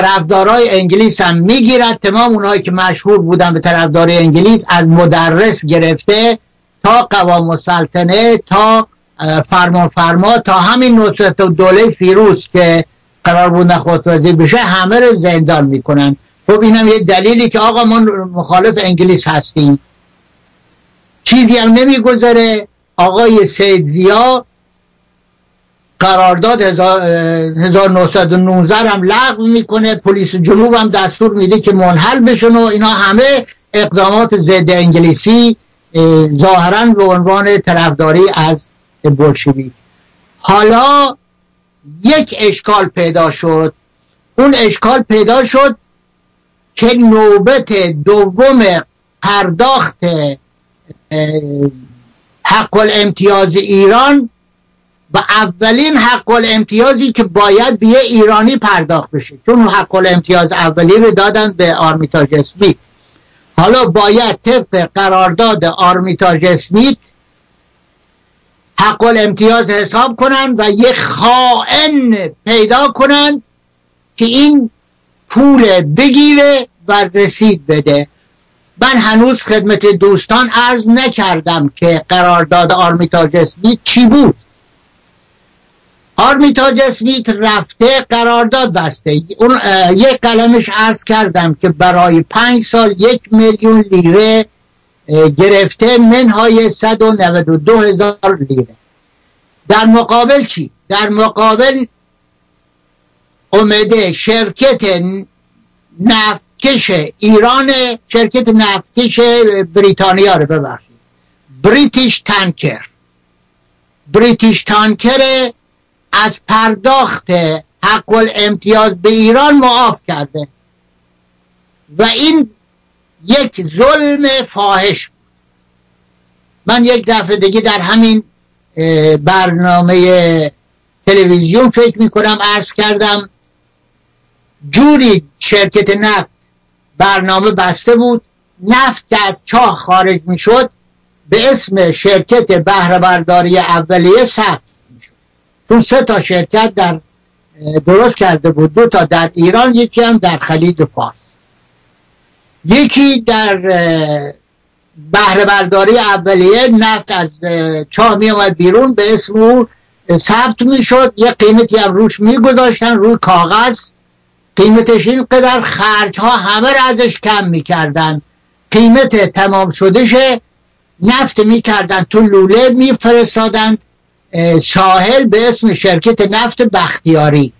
طرفدارای انگلیس هم می‌گیرد. تمام اونهایی که مشهور بودن به طرفدار انگلیس از مدرس گرفته تا قوام السلطنه تا فرمان فرما تا همین نصرت و دوله فیروز که قرار بود نخست وزیر بشه همه رو زندان می‌کنن. خب این هم یه دلیلی که آقا ما مخالف انگلیس هستیم. چیزی هم نمیگذره آقای سید زیا قرارداد 1919 هم لغو می‌کنه. پلیس جنوب هم دستور میده که منحل بشن و اینا همه اقدامات ضد انگلیسی ظاهرا به عنوان طرفداری از بلشویک. حالا یک اشکال پیدا شد. اون اشکال پیدا شد که نوبت دوم پرداخت حق الامتیاز ایران و اولین حق الامتیازی که باید به یه ایرانی پرداخت بشه. چون حق الامتیاز اولی رو دادن به آرمیتاژ اسمیت. حالا باید طبق قرارداد آرمیتاژ اسمیت حق الامتیاز حساب کنن و یه خائن پیدا کنن که این پول بگیره و رسید بده. من هنوز خدمت دوستان عرض نکردم که قرارداد آرمیتاژ اسمیت چی بود. آرمیتاژ اسمیت رفته قرارداد بسته. اون یک قلمش عرض کردم که برای پنج سال یک میلیون لیره گرفته منهای 192 هزار لیره. در مقابل چی؟ در مقابل اومده شرکت نفتکش ایران شرکت نفتکش بریتانیا رو ببخشید. بریتیش تانکر بریتیش تانکر از پرداخت حق امتیاز به ایران معاف کرده. و این یک ظلم فاحش بود. من یک دفعه دیگه در همین برنامه تلویزیون فکر می‌کنم عرض کردم جوری شرکت نفت برنامه بسته بود نفت که از چاه خارج می‌شد به اسم شرکت بهره اولیه ثبت چون سه تا شرکت در درست کرده بود. دو تا در ایران یکی هم در خلیج فارس. یکی در بهره برداری اولیه نفت از چاه می آمد بیرون به اسم او ثبت می‌شد. یه قیمتی هم روش میگذاشتن روی کاغذ. قیمتش این قدر خرج ها همه را ازش کم می‌کردن. قیمت تمام شدهش نفت می‌کردن تو لوله میفرستادن. ساحل به اسم شرکت نفت بختیاری.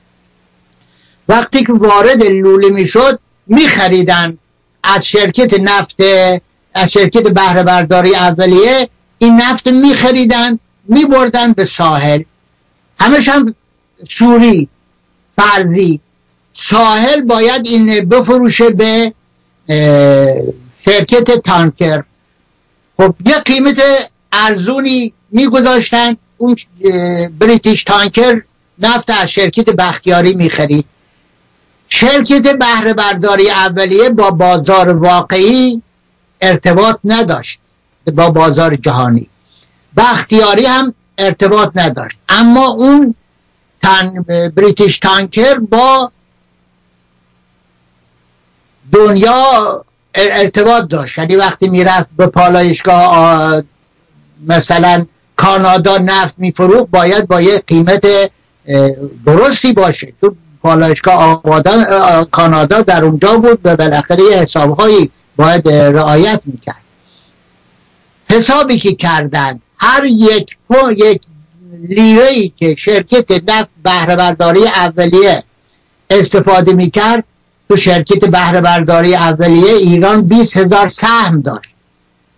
وقتی که وارد لوله می‌شد میخریدن از شرکت نفت از شرکت بهره برداری اولیه این نفت میخریدن میبردن به ساحل. همش هم سوری فرضی. ساحل باید این بفروشه به شرکت تانکر. خب یه قیمت ارزونی میگذاشتن. اون بریتیش تانکر نفت از شرکت بختیاری می‌خرید. شرکت بهره برداری اولیه با بازار واقعی ارتباط نداشت با بازار جهانی. بختیاری هم ارتباط نداشت. اما اون تن بریتیش تانکر با دنیا ارتباط داشت. یعنی وقتی می‌رفت به پالایشگاه مثلا کانادا نفت میفروخت باید با یه قیمت درستی باشه. چون پالایشگاه کانادا در اونجا بود و بالاخره یه حسابهایی باید رعایت می‌کرد. حسابی که کردن هر یک یک لیره ای که شرکت نفت بهره برداری اولیه استفاده می‌کرد تو شرکت بهره برداری اولیه ایران 20 هزار سهم داشت.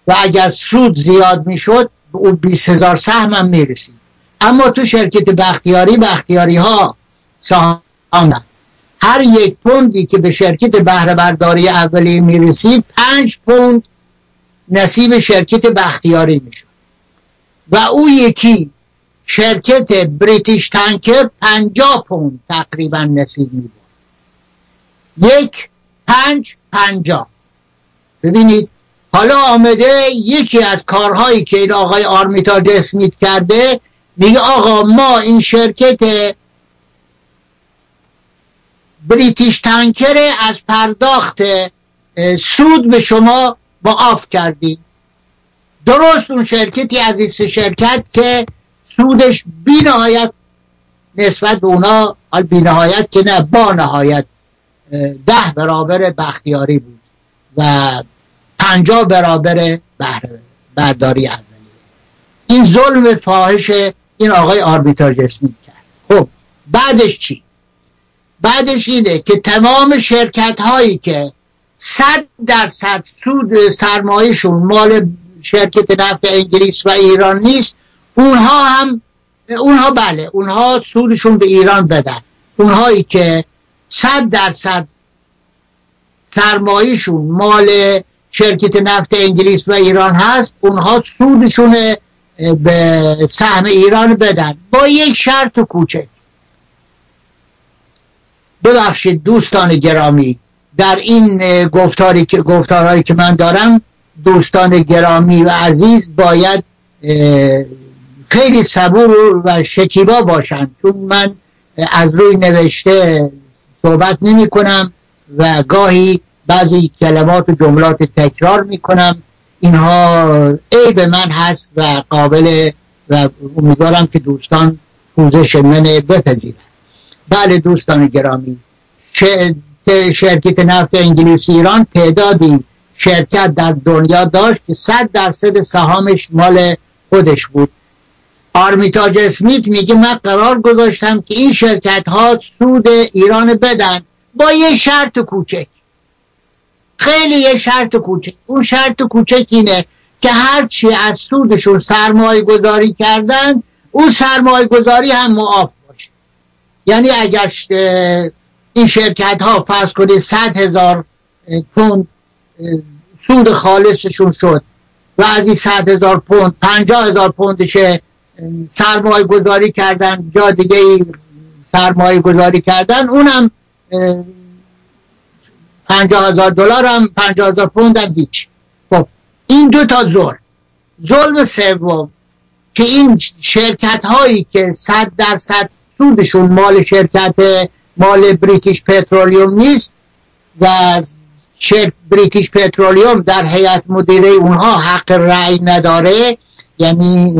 و اگر سود زیاد می‌شد به اون 20 هزار سهم هم می‌رسید. اما تو شرکت بختیاری بختیاری ها سهام هر یک پوندی که به شرکت بهره برداری اولیه می‌رسید پنج پوند نصیب شرکت بختیاری می‌شد. و او یکی شرکت بریتیش تانکر پنجاه پوند تقریبا نصیب می یک پنج پنجاه. ببینید حالا آمده یکی از کارهایی که این آقای آرمیتا اسمیت کرده میگه آقا ما این شرکت بریتیش تانکر از پرداخت سود به شما آف کردیم. درست اون شرکتی از این شرکت که سودش بی نهایت نسبت به اونا بی نهایت که نه با نهایت ده برابر بختیاری بود و پنجاه برابر برداری اولیه. این ظلم فاحش این آقای آربیتاج اسمی کرد. خب بعدش چی؟ بعدش اینه که تمام شرکت هایی که صد درصد سود سرمایهشون مال شرکت نفت انگلیس و ایران نیست اونها هم اونها بله اونها سودشون به ایران بدن. اونهایی که صد درصد سرمایهشون مال شرکت نفت انگلیس و ایران هست اونها سودشون به سهم ایران بدن. با یک شرط و کوچک. ببخشید دوستان گرامی در این گفتاری که گفتارهایی که من دارم دوستان گرامی و عزیز باید خیلی صبور و شکیبا باشند. چون من از روی نوشته صحبت نمی کنم و گاهی بعضی کلمات و جملات تکرار می کنم اینها عیب من هست و قابل و امیدوارم که دوستان پوزش من بپذیرند بله دوستان گرامی شرکت نفت انگلیسی ایران تعدادی شرکت در دنیا داشت که صد درصد سهامش مال خودش بود. آرمیتاج اسمیت میگه من قرار گذاشتم که این شرکت ها سود ایران بدن با یه شرط کوچک. خیلی یه شرط کوچک اون شرط کوچک اینه که هرچی از سودشون سرمایه گذاری کردن اون سرمایه گذاری هم معاف باشه. یعنی اگر این شرکت ها فرض کنید صد هزار پوند سود خالصشون شد و از این صد هزار پوند پنجاه هزار پوندش سرمایه گذاری کردن جا دیگه سرمایه گذاری کردن اونم پنجاه هزار دلار هم پنجاه هزار پوند هم هیچ. خب این دو تا ظلم. ظلم سوم که این شرکت هایی که صد درصد سودشون مال شرکت مال بریتیش پترولیوم نیست و شرک بریتیش پترولیوم در هیئت مدیره اونها حق رأی نداره یعنی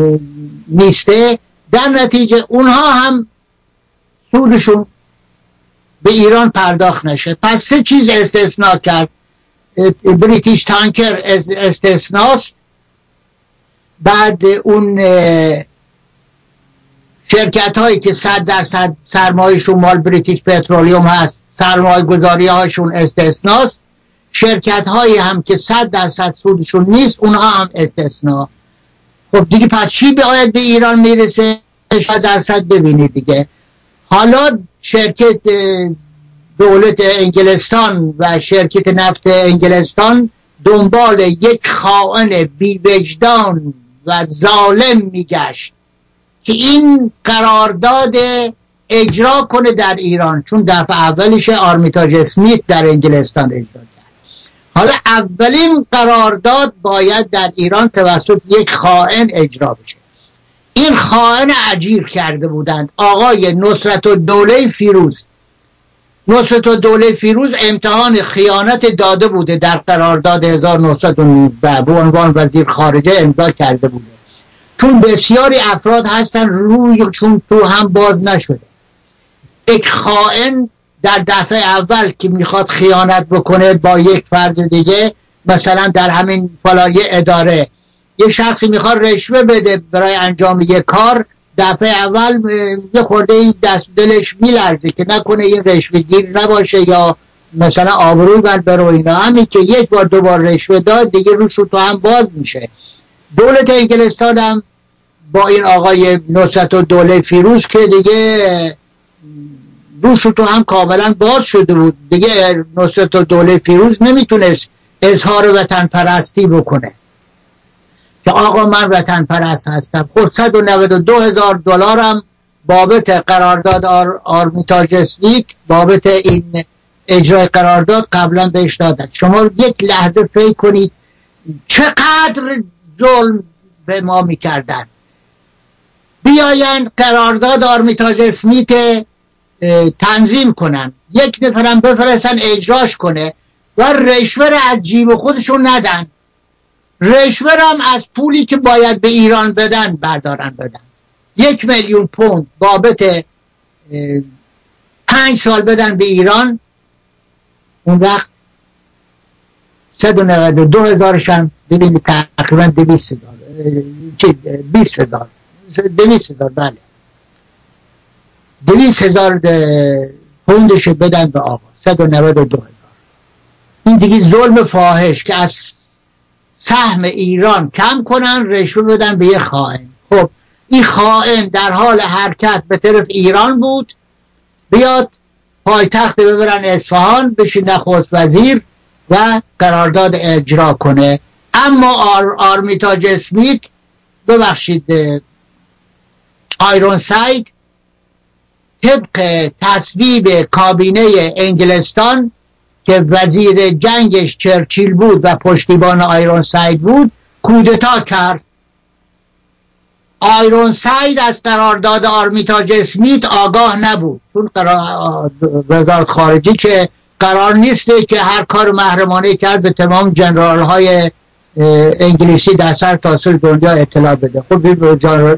نیسته. در نتیجه اونها هم سودشون به ایران پرداخت نشه. پس سه چیز استثناء کرد. بریتیش تانکر استثناست. بعد اون شرکت هایی که صد درصد سرمایهشون مال بریتیش پترولیوم هست سرمایه گذاری هاشون استثناست. شرکت هایی هم که صد درصد سودشون نیست اونها هم استثنا خب دیگه پس چی باید به ایران می‌رسه؟ صد درصد ببینید دیگه. حالا شرکت دولت انگلستان و شرکت نفت انگلستان دنبال یک خائن بیوجدان و ظالم میگشت که این قرارداد اجرا کنه در ایران چون دفعه اولش آرمیتاج اسمیت در انگلستان اجرا کرد. حالا اولین قرارداد باید در ایران توسط یک خائن اجرا بشه. این خائن عجیر کرده بودند. آقای نصرت و دوله فیروز. نصرت و دوله فیروز امتحان خیانت داده بوده در قرارداد 1919 به عنوان وزیر خارجه امضا کرده بوده. چون بسیاری افراد هستن رویشون تو هم باز نشده. یک خائن در دفعه اول که می‌خواد خیانت بکنه با یک فرد دیگه مثلا در همین فلایه اداره یه شخصی می‌خواد رشوه بده برای انجام یک کار دفعه اول یه خورده دست دلش میلرزه که نکنه این رشوه گیر نباشه یا مثلا آبروی من برو اینا. همین که یک بار دو بار رشوه داد دیگه روش تو هم باز میشه. دولت انگلستان هم با این آقای نصرت و دوله فیروز که دیگه روش تو هم کاملا باز شده بود. دیگه نصرت و دوله فیروز نمی‌تونست اظهار وطن پرستی بکنه. که آقا من وطن پرست هستم. خب 192 هزار دلارم بابت قرارداد آر آرمیتاج اسویک بابت این اجرای قرارداد قبلا بهش دادن. شما یک لحظه فکر کنید چقدر ظلم به ما می‌کردن. بیاین قرارداد آرمیتاج اسمیت تنظیم کنن. یک نفرم بفرستن اجراش کنه و رشوه از جیب خودشون ندن. رشوه هم از پولی که باید به ایران بدن بردارن بدن. یک میلیون پوند بابت پنج سال بدن به ایران. اون وقت دو هزارش هم ببینید تقریبا دویست هزار دویست هزار بله. دویست هزار پوندش بدن به آقا. دو هزار. این دیگه ظلم فاحش که از سهم ایران کم کنن رشوه بدن به یه خائن. خب این خائن در حال حرکت به طرف ایران بود بیاد پایتخت ببرن اصفهان بشه نخست وزیر و قرارداد اجرا کنه. اما آر آرمیتاج اسمیت ببخشید آیرون ساید طبق تصویب کابینه انگلستان که وزیر جنگش چرچیل بود و پشتیبان آیرون ساید بود کودتا کرد. آیرون ساید از قرارداد آرمیتاج اسمیت آگاه نبود. چون وزارت خارجه که قرار نیسته که هر کار محرمانه کرد به تمام general های انگلیسی در سرتاسر دنیا اطلاع بده. خب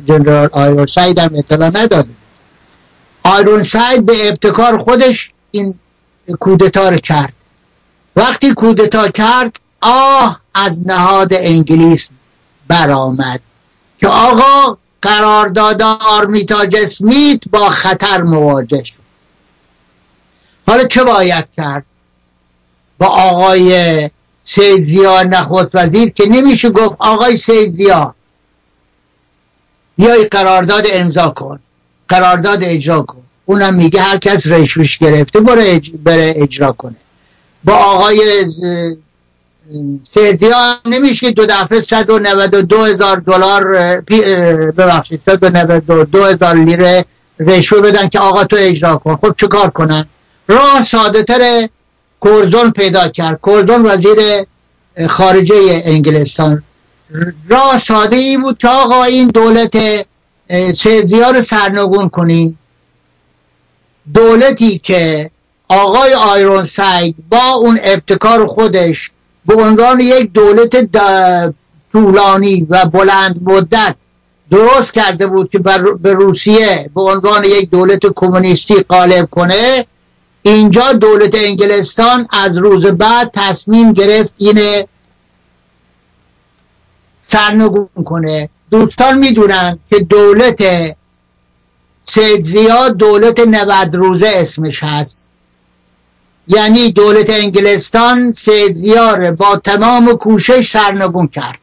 general آیرون ساید هم اطلاع نداده. آیرون ساید به ابتکار خودش این کودتا کرد. وقتی کودتا کرد آه از نهاد انگلیس برآمد که آقا قرارداد آرمیتاج اسمیت با خطر مواجه شد. حالا چه باید کرد؟ با آقای سیدزیا نخست وزیر که نمیشه گفت آقای سیدزیا بیای قرارداد امضا کن قرارداد اجرا کن. اونم میگه هر کس رشوش گرفته بره اجرا کنه. با آقای سیدیا نمیشه دو دفعه 192 هزار دلار ببخشید 192 هزار لیره رشوه بدن که آقا تو اجرا کن. خب چه کار کنن؟ راه ساده تر کورزون پیدا کرد. کورزون وزیر خارجه انگلستان. راه ساده ای بود که آقا این دولت سیزیا رو سرنگون کنین دولتی که آقای آیرون ساید با اون ابتکار خودش به عنوان یک دولت طولانی و بلند مدت درست کرده بود که به روسیه به عنوان یک دولت کمونیستی غالب کنه اینجا دولت انگلستان از روز بعد تصمیم گرفت اینه سرنگون کنه. دوستان می‌دونن که دولت سید دولت 90 روزه اسمش هست. یعنی دولت انگلستان سید زیار با تمام کوشش سرنگون کرد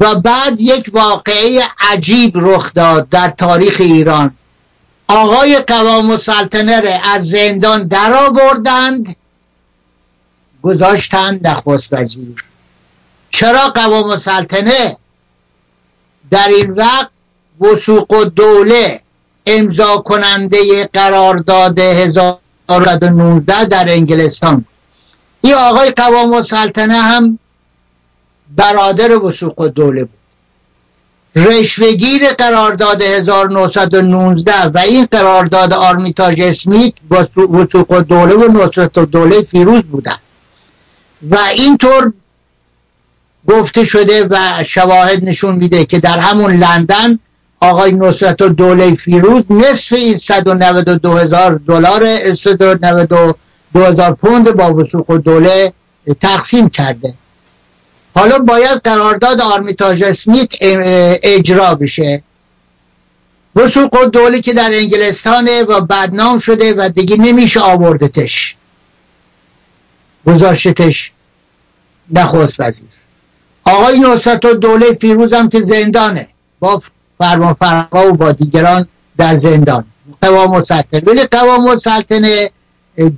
و بعد یک واقعه عجیب رخ داد در تاریخ ایران. آقای قوام السلطنه از زندان در آوردند گذاشتند نخست وزیر. چرا قوام السلطنه در این وقت وسوق و دوله امضا کننده قرارداد 1919 در انگلستان. این آقای قوام السلطنه هم برادر وسوق و دوله بود. رشوهگیر قرارداد 1919 و این قرارداد آرمیتاژ اسمیت وسوق و دوله و نصرت و دوله فیروز بودن. و اینطور گفته شده و شواهد نشون میده که در همون لندن آقای نصرت و دوله فیروز نصف این 192 هزار دلار 192 هزار پوند با وسوق و دوله تقسیم کرده. حالا باید قرارداد آرمیتاژ اسمیت اجرا بشه. وسوق و دوله که در انگلستانه و بدنام شده و دیگه نمیشه آوردتش. گذاشتش. نخست وزیر. آقای نصرت و دوله فیروز هم که زندانه. با فرما فرقا و با دیگران در زندان. قوام سلطنه ولی قوام سلطنه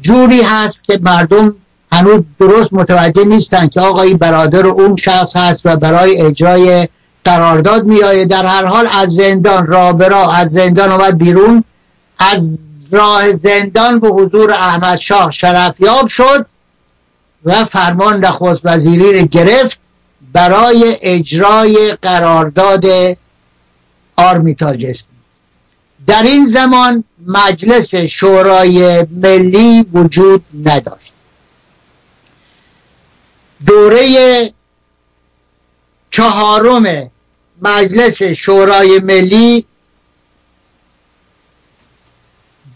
جوری هست که مردم هنوز درست متوجه نیستن که آقای برادر اون شخص هست و برای اجرای قرارداد میایه در هر حال از زندان را برا از زندان اومد بیرون. از راه زندان به حضور احمد شاه شرفیاب شد و فرمان نخست وزیری رو گرفت برای اجرای قرارداد آرمیتاج در این زمان مجلس شورای ملی وجود نداشت. دوره چهارم مجلس شورای ملی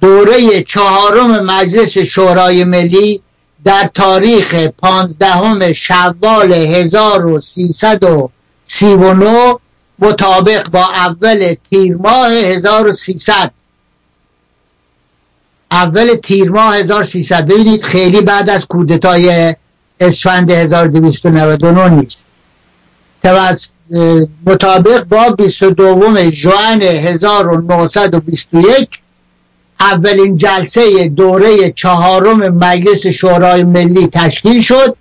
دوره چهارم مجلس شورای ملی در تاریخ پانزدهم شوال 1339 مطابق با اول تیر ماه 1300 اول تیر ماه 1300 ببینید خیلی بعد از کودتای اسفند 1299 نیست. مطابق با 22 جوان 1921 اولین جلسه دوره چهارم مجلس شورای ملی تشکیل شد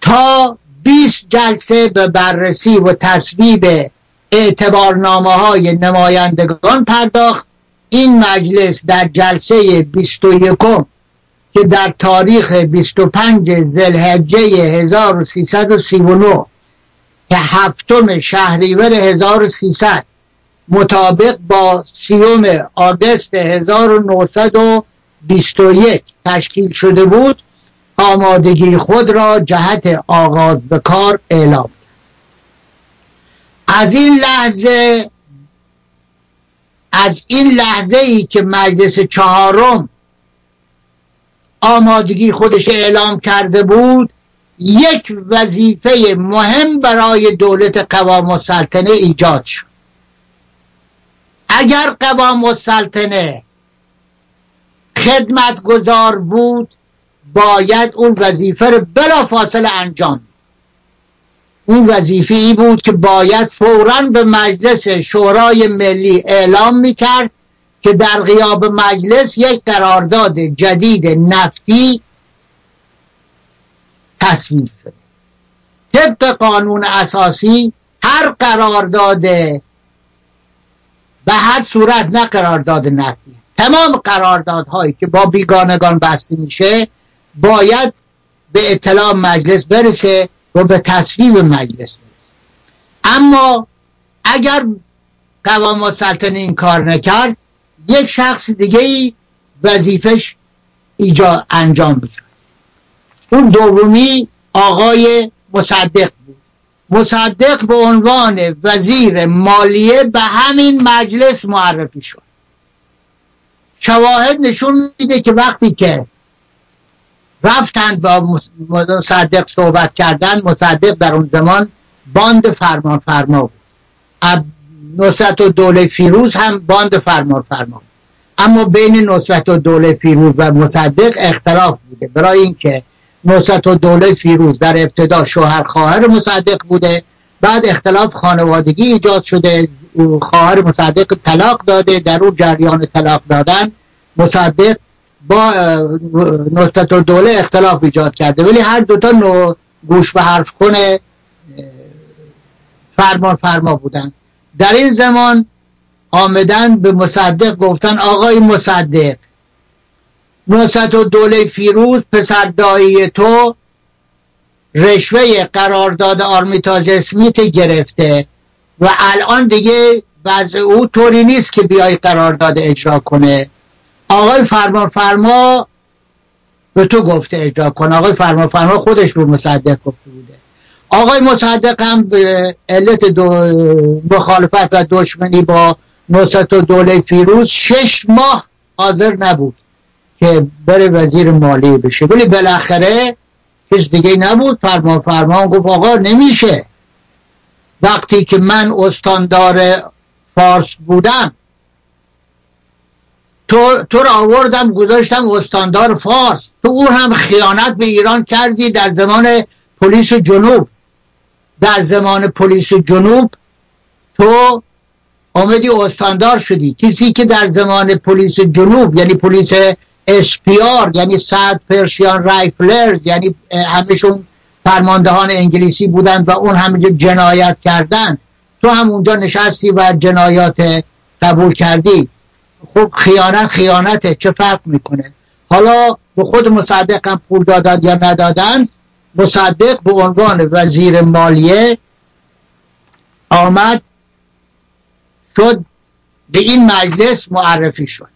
تا 20 جلسه به بررسی و تصویب اعتبارنامه های نمایندگان پرداخت. این مجلس در جلسه 21 که در تاریخ 25 زلحجه 1339 که هفتم شهریور 1300 مطابق با سیوم آگست 1921 تشکیل شده بود آمادگی خود را جهت آغاز به کار اعلام از این لحظه از این لحظه ای که مجلس چهارم آمادگی خودش اعلام کرده بود یک وظیفه مهم برای دولت قوام السلطنه ایجاد شد. اگر قوام السلطنه خدمتگذار بود باید اون وظیفه رو بلا فاصله انجام اون وظیفه ای بود که باید فورا به مجلس شورای ملی اعلام می‌کرد که در غیاب مجلس یک قرارداد جدید نفتی تصویب شده طبق قانون اساسی هر قرارداد به هر صورت نه قرارداد نفتی. تمام قراردادهایی که با بیگانگان بسته میشه باید به اطلاع مجلس برسه و به تصویب مجلس برسه اما اگر قوام سلطنه این کار نکرد یک شخص دیگه ای وظیفش ایجا انجام بشه اون دومی آقای مصدق بود. مصدق به عنوان وزیر مالیه به همین مجلس معرفی شد. شواهد نشون میده که وقتی که رفتند با مصدق صحبت کردن مصدق در اون زمان باند فرمان فرما بود. نصرت و دوله فیروز هم باند فرمان فرما بود. اما بین نصرت و دوله فیروز و مصدق اختلاف بوده. برای اینکه نصرت و دوله فیروز در ابتدا شوهر خواهر مصدق بوده بعد اختلاف خانوادگی ایجاد شده. خواهر مصدق طلاق داده در اون جریان طلاق دادن. مصدق با و دوله اختلاف ایجاد کرده. ولی هر دوتا نوع گوش به حرف کنه فرمان فرما بودن. در این زمان آمدن به مصدق گفتن آقای مصدق و دوله فیروز پسر دایی تو رشوه قرارداد آرمیتاژ اسمیت گرفته و الان دیگه وضع او طوری نیست که بیای قرارداد اجرا کنه. آقای فرمان فرما به تو گفته اجرا کن آقای فرمان فرما خودش رو مصدق گفته بوده. آقای مصدق هم به علت دو مخالفت و دشمنی با نصرت و دوله فیروز شش ماه حاضر نبود که بره وزیر مالی بشه. ولی بالاخره کس دیگه نبود. فرمان فرمان گفت آقا نمیشه. وقتی که من استاندار فارس بودم تو, تو رو آوردم گذاشتم استاندار فارس. تو اون هم خیانت به ایران کردی در زمان پلیس جنوب. در زمان پلیس جنوب تو آمدی استاندار شدی. کسی که در زمان پلیس جنوب یعنی پلیس اسپیار یعنی صد پرشیان رایفلرز یعنی همشون فرماندهان انگلیسی بودند و اون همه جنایت کردن تو هم اونجا نشستی و جنایات قبول کردی. خب خیانت خیانته چه فرق می‌کنه؟ حالا به خود مصدق هم پول دادند یا ندادند مصدق به عنوان وزیر مالیه آمد شد به این مجلس معرفی شد.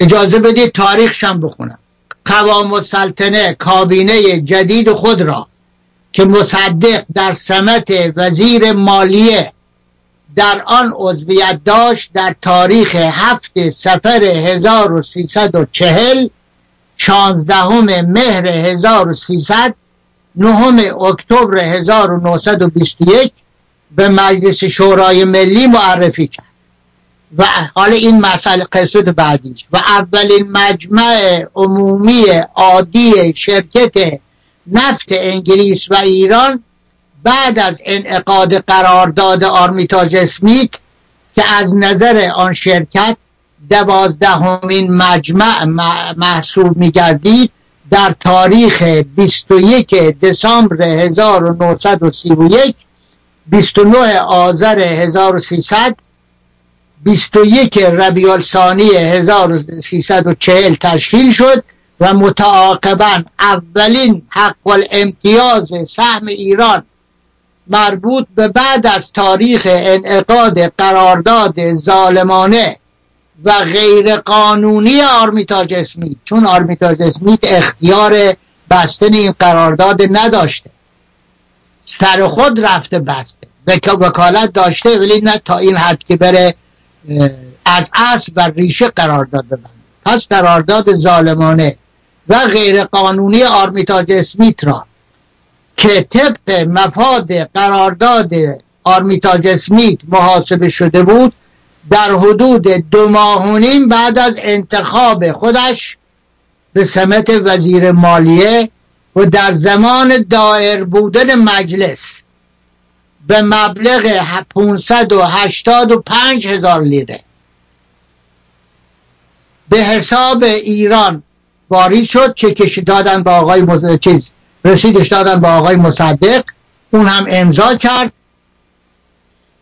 اجازه بدید تاریخشم بخونم. قوام السلطنه کابینه جدید خود را که مصدق در سمت وزیر مالیه در آن عضویت داشت در تاریخ هفت سفر 1340 شانزدهم مهر 1300 نهم اکتبر 1921 به مجلس شورای ملی معرفی کرد. و حالا این مسئله قصد بعدیش و اولین مجمع عمومی عادی شرکت نفت انگلیس و ایران بعد از انعقاد قرارداد آرمیتاژ اسمیت که از نظر آن شرکت دوازدهمین مجمع محسوب می گردید در تاریخ 21 دسامبر 1931 29 آذر 1300 21 ربیع الثانی 1340 تشکیل شد و متعاقبا اولین حق الامتیاز سهم ایران مربوط به بعد از تاریخ انعقاد قرارداد ظالمانه و غیر قانونی آرمیتاج اسمیت. چون آرمیتاج اسمیت اختیار بستن این قرارداد نداشته. سر خود رفته بسته. وکالت داشته ولی نه تا این حد که بره از اصل و ریشه قرارداد ببنده. پس قرارداد ظالمانه و غیر قانونی آرمیتاج اسمیت را که طبق مفاد قرارداد آرمیتاج اسمیت محاسبه شده بود در حدود دو ماه بعد از انتخاب خودش به سمت وزیر مالیه و در زمان دائر بودن مجلس به مبلغ 585 هزار لیره. به حساب ایران وارد شد چکش دادن با آقای مز... چیز رسیدش دادن با آقای مصدق اون هم امضا کرد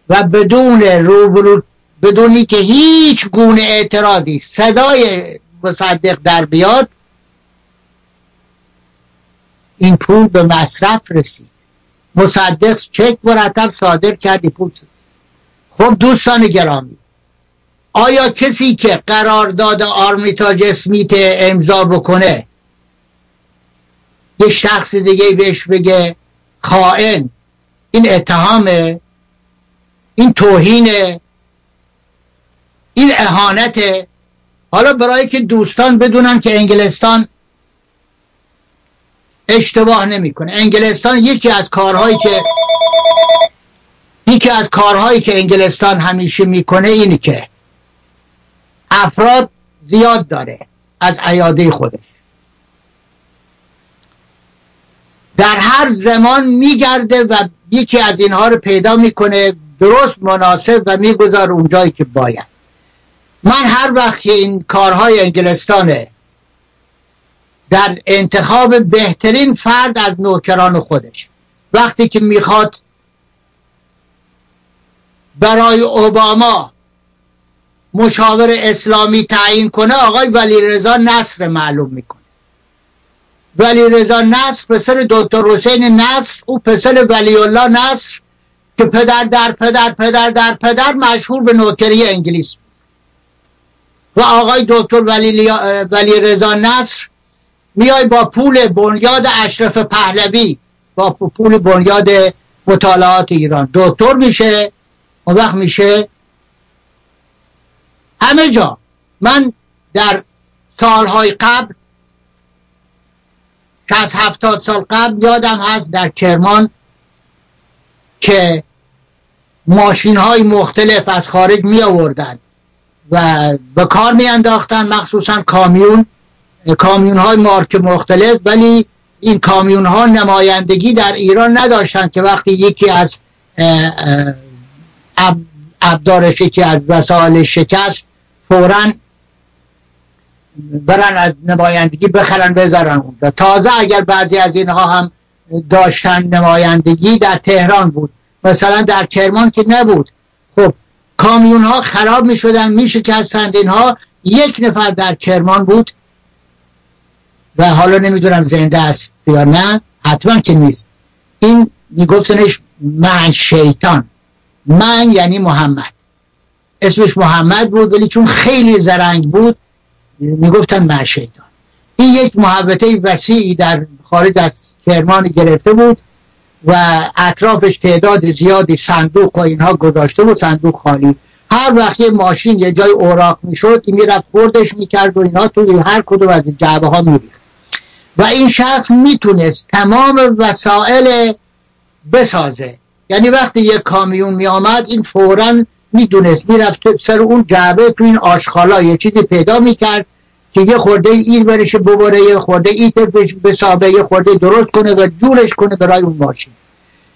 و بدون روبرو بدونی که هیچ گونه اعتراضی صدای مصدق در بیاد این پول به مصرف رسید. مصدق چک مرتب صادر کردی پول خب دوستان گرامی آیا کسی که قرارداد آرمیتاج اسمیت امضا بکنه یه شخص دیگه بهش بگه خائن. این اتهامه. این توهینه. این اهانته. حالا برای که دوستان بدونن که انگلستان اشتباه نمی‌کنه. انگلستان یکی از کارهایی که یکی از کارهایی که انگلستان همیشه می‌کنه اینی که افراد زیاد داره از عیاده خودش. در هر زمان میگرده و یکی از اینها رو پیدا می‌کنه درست مناسب و میگذار اونجایی که باید. من هر وقت که این کارهای انگلستانه در انتخاب بهترین فرد از نوکران خودش وقتی که می‌خواد برای اوباما مشاور اسلامی تعیین کنه آقای ولی رضا نصر معلوم می‌کنه. ولی رضا نصر پسر دکتر حسین نصر او پسر ولی الله نصر که پدر در پدر پدر در پدر مشهور به نوکری انگلیس. و آقای دکتر ولی, ولی رضا نصر میای با پول بنیاد اشرف پهلوی با پول بنیاد مطالعات ایران. دکتر میشه اون وقت میشه. همه جا. من در سالهای قبل که از هفتاد سال قبل یادم هست در کرمان که ماشین های مختلف از خارج می آوردن و به کار می انداختن مخصوصا کامیون کامیون های مارک مختلف. ولی این کامیون ها نمایندگی در ایران نداشتن که وقتی یکی از ابزارش یکی از وسایل شکست فورا برن از نمایندگی بخرن بذارن اونجا. تازه اگر بعضی از اینها هم داشتن نمایندگی در تهران بود. مثلا در کرمان که نبود. خب کامیون ها خراب می شدن می شکستند اینها. یک نفر در کرمان بود و حالا نمی‌دونم زنده است یا نه حتما که نیست. این میگفتنش من شیطان. من یعنی محمد. اسمش محمد بود ولی چون خیلی زرنگ بود می‌گفتن من شیطان. این یک محبته وسیعی در خارج از کرمان گرفته بود و اطرافش تعداد زیادی صندوق و اینها گذاشته بود صندوق خالی. هر وقت یه ماشین یه جای اوراق می‌شد این می‌رفت خوردش می‌کرد و اینها توی هر کدوم از جعبه ها میریخت. و این شخص می‌تونست تمام وسایل بسازه. یعنی وقتی یک کامیون میآمد این فورا می‌دونست می‌رفت سر اون جعبه تو این آشخالا. یه چیزی پیدا می‌کرد که یه خورده ایر برشه ببره یه خورده ایتر بسابه یه خورده درست کنه و جورش کنه برای اون ماشین.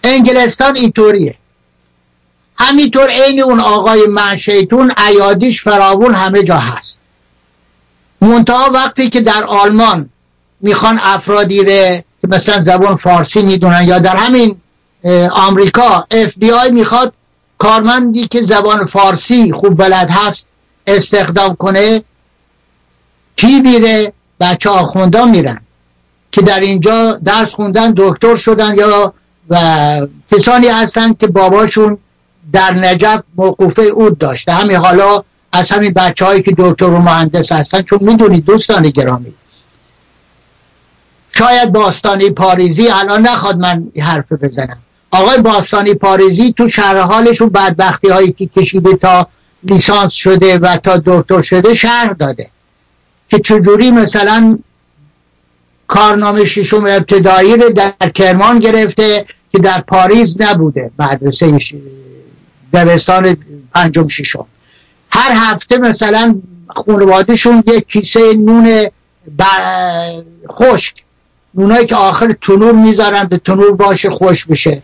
انگلستان اینطوریه. همینطور عین اون آقای معشیتون عیادیش فراون همه جا هست. منتها وقتی که در آلمان می‌خوان افرادی ره که مثلا زبان فارسی می‌دونن یا در همین آمریکا اف بی آی می‌خواد کارمندی که زبان فارسی خوب بلد هست استخدام کنه کی میره؟ بچه آخوندا میرن که در اینجا درس خوندن دکتر شدن یا و کسانی هستن که باباشون در نجف موقوفه اود داشته. همین حالا از همین بچه هایی که دکتر و مهندس هستن چون می‌دونید دوستان گرامی شاید باستانی پاریزی الان نخواد من حرف بزنم. آقای باستانی پاریزی تو شرح حالش و بدبختی هایی که کشیده تا لیسانس شده و تا دکتر شده شرح داده. که چجوری مثلا کارنامه ششم ابتدایی رو در کرمان گرفته که در پاریز نبوده مدرسه دبستان پنجم ششم. هر هفته مثلا خانوادهشون یک کیسه نون خشک. نونایی که آخر تنور می‌ذارن به تنور باشه خوش بشه.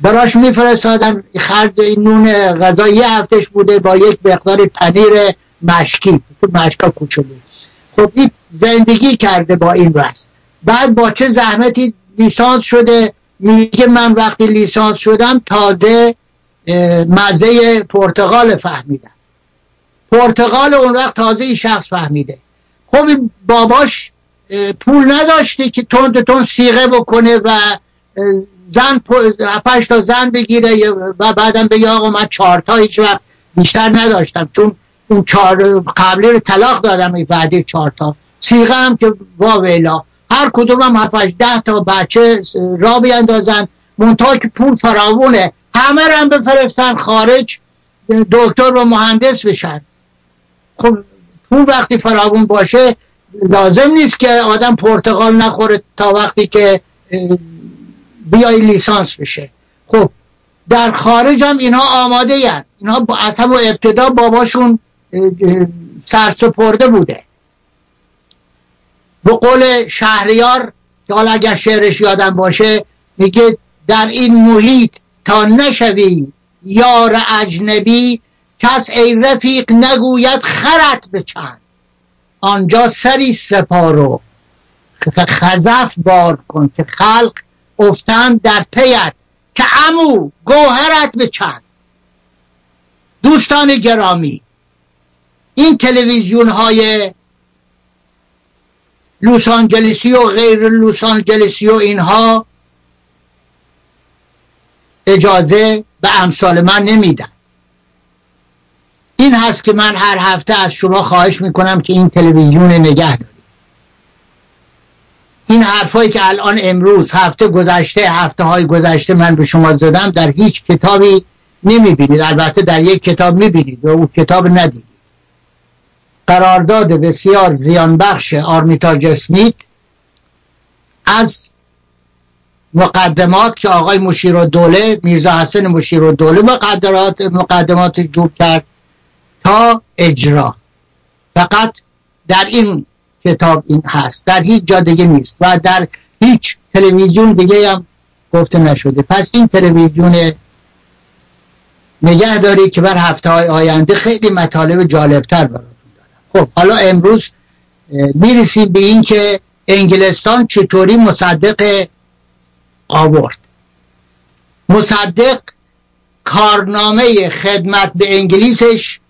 براش میفرستادن. خرد این نون غذا یه هفتهش بوده با یک مقدار پنیر مشکی. تو مشکا کوچولو. خب این زندگی کرده با این وست بعد با چه زحمتی لیسانس شده؟ میگه من وقتی لیسانس شدم تازه مزه پرتغال فهمیدم. پرتغال اون وقت تازه این شخص فهمیده. خب باباش پول نداشته که تند تند سیغه بکنه و زن پشت تا زن بگیره و بعدم بگه آقا من چهار تا هیچ وقت بیشتر نداشتم چون اون چهار قبلی رو طلاق دادم بعدی چهار تا. سیغه هم که واویلا هر کدوم هم هفتش ده تا بچه را بیندازن. منتها که پول فراوونه. همه هم بفرستن خارج دکتر و مهندس بشن. خب پول وقتی فراوون باشه لازم نیست که آدم پرتغال نخوره تا وقتی که بیای لیسانس بشه. خب در خارج هم اینها آماده ین. اینها از همون ابتدا باباشون سرسپرده بوده. به قول شهریار که حالا اگر شعرش یادم باشه میگه در این محیط تا نشوی یار اجنبی کس ای رفیق نگوید خرت بچند آنجا سری سپارو. خزف بار کن که خلق افتند در پیت که امو گوهرت به چند دوستان گرامی این تلویزیون های لوس آنجلسی و غیر لوس آنجلسی و اینها اجازه به امثال من نمیدن. این هست که من هر هفته از شما خواهش می‌کنم که این تلویزیون نگه دارید. این حرفایی که الان امروز هفته گذشته هفته های گذشته من به شما زدم در هیچ کتابی نمی‌بینید. البته در یک کتاب می‌بینید و او کتاب ندیدید. قرارداد بسیار زیان بخش آرمیتاج اسمیت از مقدمات که آقای مشیر و دوله میرزا حسن مشیر و دوله مقدمات مقدمات جوب کرد تا اجرا. فقط در این کتاب این هست. در هیچ جا دیگه نیست و در هیچ تلویزیون دیگه هم گفته نشده. پس این تلویزیون نگه دارید که بر هفته های آینده خیلی مطالب جالبتر براتون دارم. خب حالا امروز می‌رسیم به این که انگلستان چطوری مصدق آورد؟ مصدق کارنامه خدمت به انگلیسش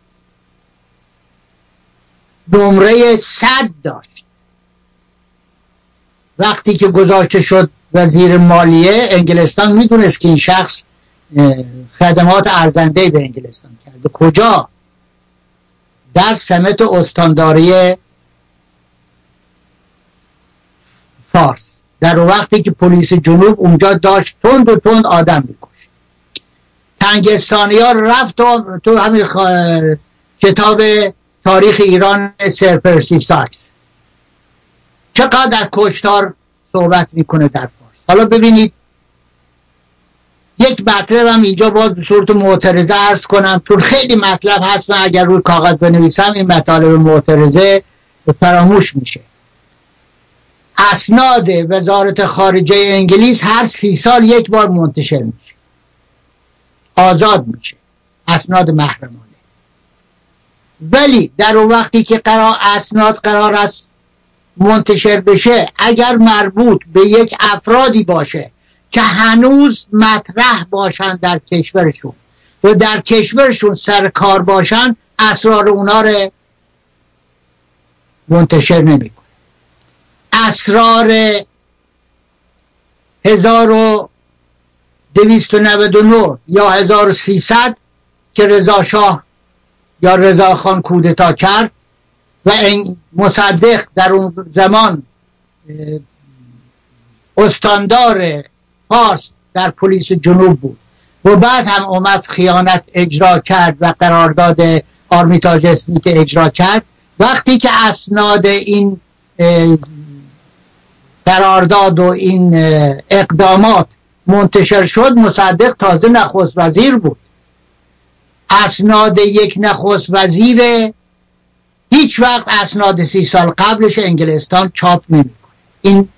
نمره صد داشت. وقتی که گذاشته شد وزیر مالیه انگلستان می‌دونست که این شخص خدمات ارزنده به انگلستان کرده. کجا؟ در سمت استانداری فارس. در وقتی که پلیس جنوب اونجا داشت تند و تند آدم میکشت. تنگستانی ها رفت تو همین کتاب تاریخ ایران سرپرسی ساکس. چقدر از کشتار صحبت می‌کنه در فارس. حالا ببینید یک مطلب هم اینجا باز به صورت معترضه ارز کنم چون خیلی مطلب هست من اگر روی کاغذ بنویسم این مطالب معترضه فراموش میشه. اسناد وزارت خارجه انگلیس هر سی سال یک بار منتشر میشه. آزاد میشه. اسناد محرمانه. ولی در اون وقتی که قرار اسناد قرار است منتشر بشه اگر مربوط به یک افرادی باشه که هنوز مطرح باشن در کشورشون و در کشورشون سر کار باشن اسرار اونا رو منتشر نمی‌کنه. اسرار 1299 یا 1300 که رضا شاه یا رضا خان کودتا کرد و این مصدق در اون زمان استاندار فارس در پلیس جنوب بود. و بعد هم اومد خیانت اجرا کرد و قرارداد آرمیتاژ اسمیت اجرا کرد. وقتی که اسناد این قرارداد و این اقدامات منتشر شد مصدق تازه نخست وزیر بود. اسناد یک نخست وزیر هیچ وقت اسناد سی سال قبلش انگلستان چاپ نمی‌کنه. این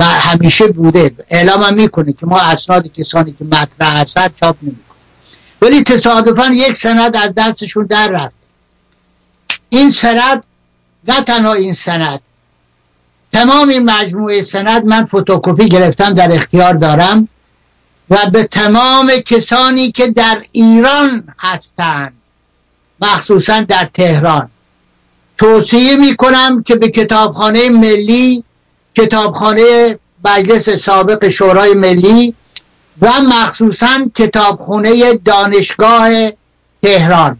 همیشه بوده. اعلام هم می‌کنه که ما اسناد کسانی که مطرح هستند چاپ نمی‌کنه. ولی تصادفا یک سند از دستشون در رفت این سند نه تنها این سند تمام این مجموعه سند من فتوکپی گرفتم در اختیار دارم. و به تمام کسانی که در ایران هستند مخصوصا در تهران. توصیه می کنم که به کتابخانه ملی کتابخانه مجلس سابق شورای ملی و مخصوصا کتابخانه دانشگاه تهران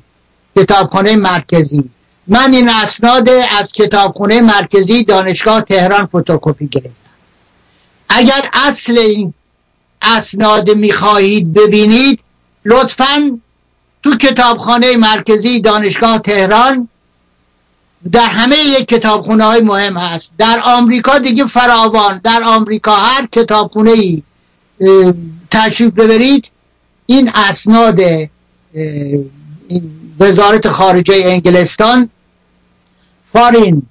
کتابخانه مرکزی. من این اسناد از کتابخونه مرکزی دانشگاه تهران فتوکپی گرفتم. اگر اصل این اسناد می‌خواهید ببینید لطفا تو کتابخانه مرکزی دانشگاه تهران در همه کتابخونه های مهم هست. در آمریکا دیگه فراوان در آمریکا هر کتابخونه ای تشریف ببرید. این اسناد وزارت خارجه انگلستان Foreign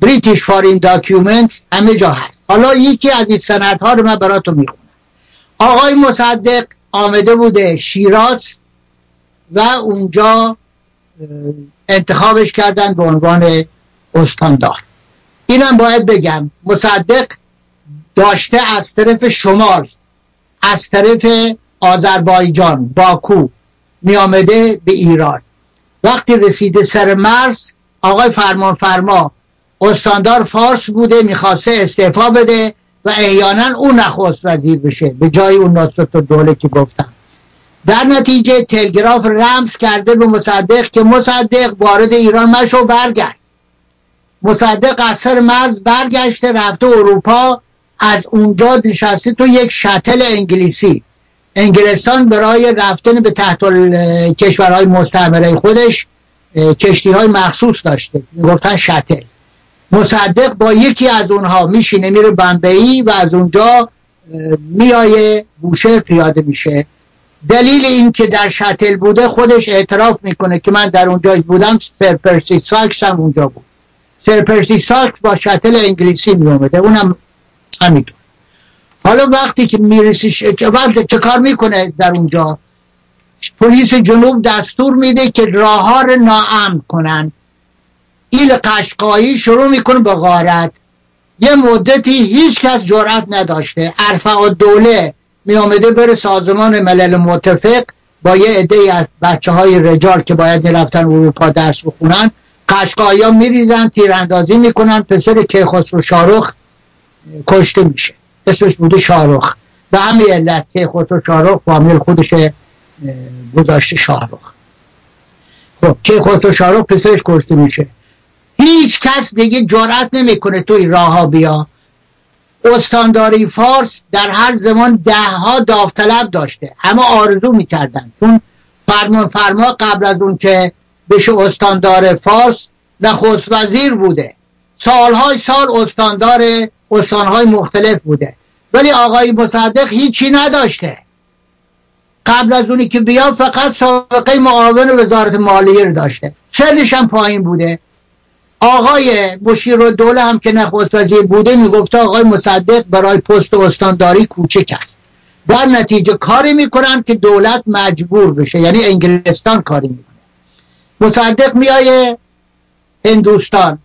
British Foreign Document همه جا هست. حالا یکی از این سند ها رو من براتون می‌خونم. آقای مصدق آمده بوده شیراز و اونجا انتخابش کردن به عنوان استاندار. اینم باید بگم مصدق داشته از طرف شمال از طرف آذربایجان باکو می آمده به ایران. وقتی رسیده سر مرز آقای فرمان فرما استاندار فارس بوده می‌خواسته استعفا بده و احیانا اون نخست وزیر بشه به جای اون ناصر دوله که گفتم. در نتیجه تلگراف رمز کرده به مصدق که مصدق وارد ایران مشو برگرد. مصدق از سر مرز برگشته رفته اروپا از اونجا نشسته تو یک شتل انگلیسی. انگلستان برای رفتن به تحت کشورهای مستعمره خودش کشتی های مخصوص داشته. گفتن شتل. مصدق با یکی از اونها میشینه میره بمبئی و از اونجا میایه بوشهر پیاده میشه. دلیل این که در شتل بوده خودش اعتراف می‌کنه که من در اونجا بودم سر پرسی ساکس هم اونجا بود. سر پرسی ساکس با شتل انگلیسی میومده اونم همینطور. حالا وقتی که می‌رسی چه کار می‌کنه در اونجا؟ پلیس جنوب دستور میده که راه رو ناامن کنن. ایل قشقایی شروع می‌کنه به غارت. یه مدتی هیچ کس جرأت نداشته. ارفع دوله می آمده بره سازمان ملل متفق با یه عده از بچه های رجال که باید می‌رفتن اروپا درس بخونن. قشقایی ها میریزن تیراندازی می‌کنن پسر کیخسرو شارخ کشته میشه. اسمش بوده شارخ به همین علت کیخسرو شارخ فامیل خودش گذاشته شارخ خب کیخسرو شارخ پسرش کشته میشه. هیچ کس دیگه جرأت نمی‌کنه توی راه ها بیا. استانداری فارس در هر زمان ده ها داوطلب داشته. همه آرزو می‌کردن. چون فرمان فرما قبل از اون که بشه استاندار فارس نخست وزیر بوده. سالهای سال استاندار استانهای مختلف بوده. ولی آقای مصدق هیچی نداشته. قبل از اونی که بیا فقط سابقه معاون وزارت مالیه رو داشته. سنش هم پایین بوده. آقای مشیر و دوله هم که نخست وزیر بوده می‌گفته آقای مصدق برای پست استانداری کوچک است در نتیجه کاری می‌کنن که دولت مجبور بشه یعنی انگلستان کاری می‌کنه. مصدق میایه هندوستان.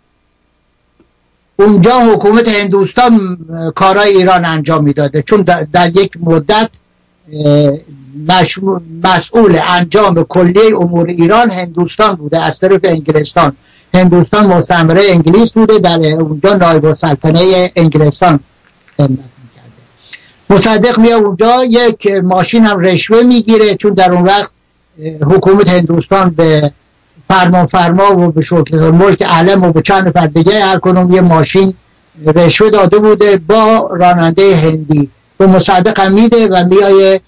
اونجا حکومت هندوستان کارای ایران انجام می‌داده چون در یک مدت مسئول انجام کلیه امور ایران هندوستان بوده از طرف انگلستان. هندوستان مستعمره انگلیس بوده در اونجا نایب سلطنه انگلستان مصدق میاد اونجا یک ماشین هم رشوه می‌گیره چون در اون وقت حکومت هندوستان به فرمان فرما و به شکل ملک علم و به چند نفر دیگه هر یه ماشین رشوه داده بوده با راننده هندی. به مصدق هم میده و میایه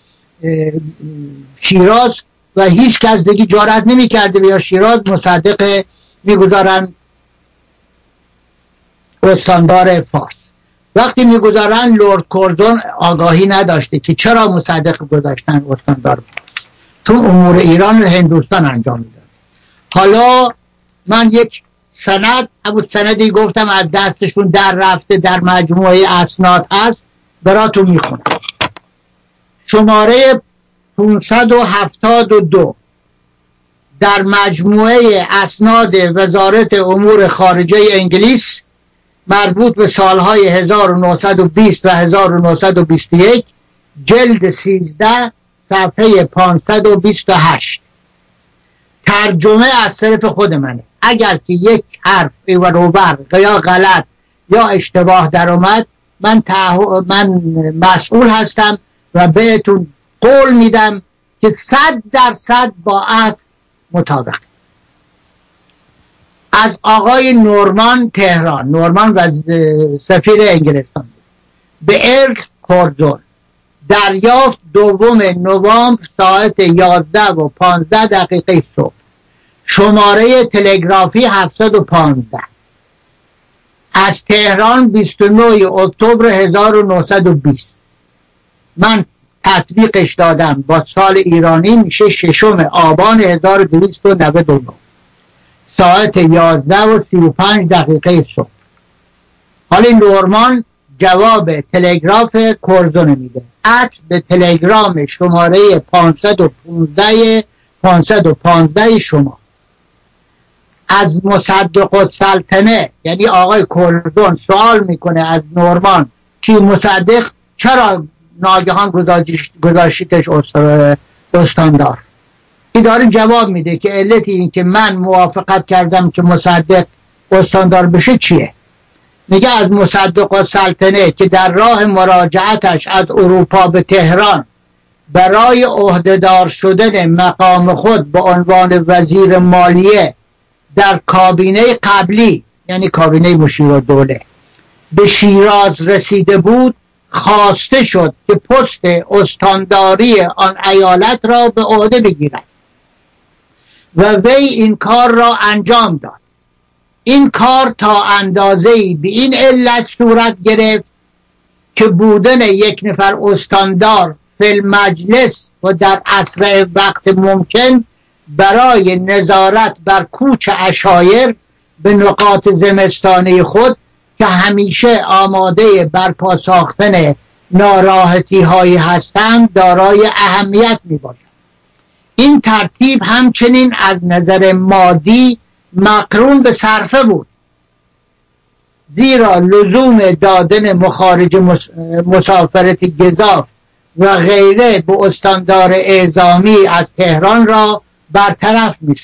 شیراز و هیچ کس دیگه جارت نمی کرده بیا شیراز مصدق می‌گذارن استاندار فارس. وقتی می‌گذارن لورد کوردون آگاهی نداشته که چرا مصدق گذاشتن استاندار فارس؟ چون امور ایران و هندوستان انجام می‌داد. حالا من یک سند ابو سندی گفتم از دستشون در رفته در مجموعه اسناد است براتون می‌خونم. شماره 572 در مجموعه اسناد وزارت امور خارجه انگلیس مربوط به سالهای 1920 و 1921 جلد 13 صفحه 528 ترجمه از طرف خود منه. اگر که یک حرف و روبر یا غلط یا اشتباه در اومد من, من مسئول هستم و بهتون قول میدم که صد درصد با اصل مطابق. از آقای نورمان تهران نورمان و سفیر انگلستان. به ارک کورزون دریافت دوم نوامبر ساعت 11 و 15 دقیقه صبح. شماره تلگرافی 715 از تهران 29 اکتبر 1920 من تطبیقش دادم با سال ایرانی میشه ششم آبان 1299 ساعت 11 و 35 دقیقه صبح. حالا نورمان جواب تلگراف کرزون میده. ات به تلگرام شماره 515 515 شما. از مصدق سلطنه یعنی آقای کردون سوال می‌کنه از نورمان کی مصدق؟ چرا ناگهان گذاشتیدش استاندار. داره جواب میده که علت این که من موافقت کردم که مصدق استاندار بشه چیه؟ میگه از مصدق و سلطنه که در راه مراجعتش از اروپا به تهران برای عهدهدار شدن مقام خود به عنوان وزیر مالیه در کابینه قبلی یعنی کابینه مشیر دوله به شیراز رسیده بود خواسته شد که پست استانداری آن ایالت را به عهده بگیرد و وی این کار را انجام داد. این کار تا اندازه به این علت صورت گرفت که بودن یک نفر استاندار فی مجلس و در اسرع وقت ممکن برای نظارت بر کوچ اشایر به نقاط زمستانه خود که همیشه آماده برپا ساختن ناراحتی هایی هستند دارای اهمیت می باشد این ترتیب همچنین از نظر مادی مقرون به صرفه بود. زیرا لزوم دادن مخارج مسافرت گذاف و غیره به استاندار اعزامی از تهران را برطرف می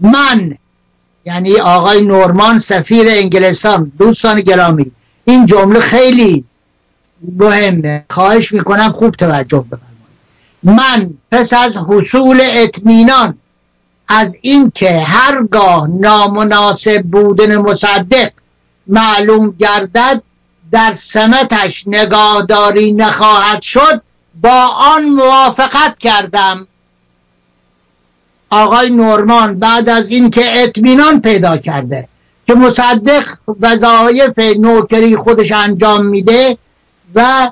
من یعنی آقای نورمان سفیر انگلستان دوستان گرامی. این جمله خیلی مهمه. خواهش می‌کنم خوب توجه بفرمایید. من پس از حصول اطمینان از اینکه هرگاه نامناسب بودن مصدق معلوم گردد در سمتش نگاهداری نخواهد شد با آن موافقت کردم. آقای نورمان بعد از اینکه اطمینان پیدا کرده که مصدق وظایف نوکری خودش انجام میده و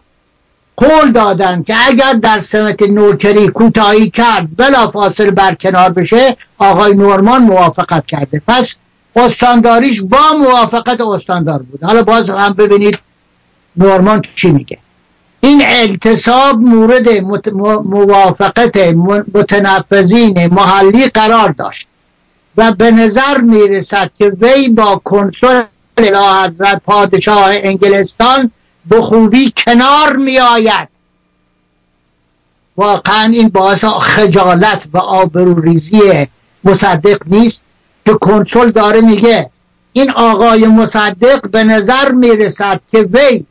قول دادن که اگر در سمت نوکری کوتاهی کرد بلا فاصل برکنار بشه آقای نورمان موافقت کرده. پس استانداریش با موافقت استاندار بود. حالا باز هم ببینید نورمان چی میگه. این التصاب مورد موافقت متنفذین محلی قرار داشت و به نظر می‌رسد که وی با کنسول حضرت پادشاه انگلستان به خوبی کنار می آید واقعا این باعث خجالت و آبروریزی مصدق نیست که کنسول داره میگه. این آقای مصدق به نظر می‌رسد که وی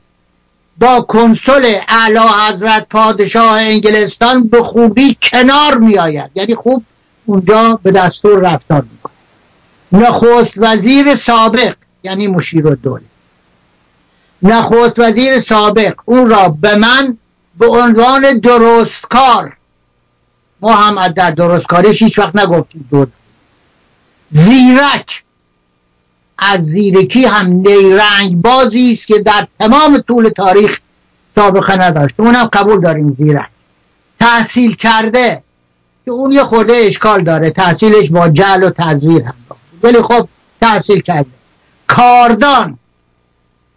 با کنسول اعلی حضرت پادشاه انگلستان به خوبی کنار می آید یعنی خوب اونجا به دستور رفتار می‌کنه. نخست وزیر سابق یعنی مشیر الدوله. نخست وزیر سابق اون را به من به عنوان درستکار. ما هم در درستکاریش هیچ وقت نگفتیم. دود زیرک. از زیرکی هم نیرنگ بازی است که در تمام طول تاریخ سابقه نداشته اونم قبول داریم زیرک. تحصیل کرده که اون یه خورده اشکال داره. تحصیلش با جل و تزویر هم ولی خب تحصیل کرده. کاردان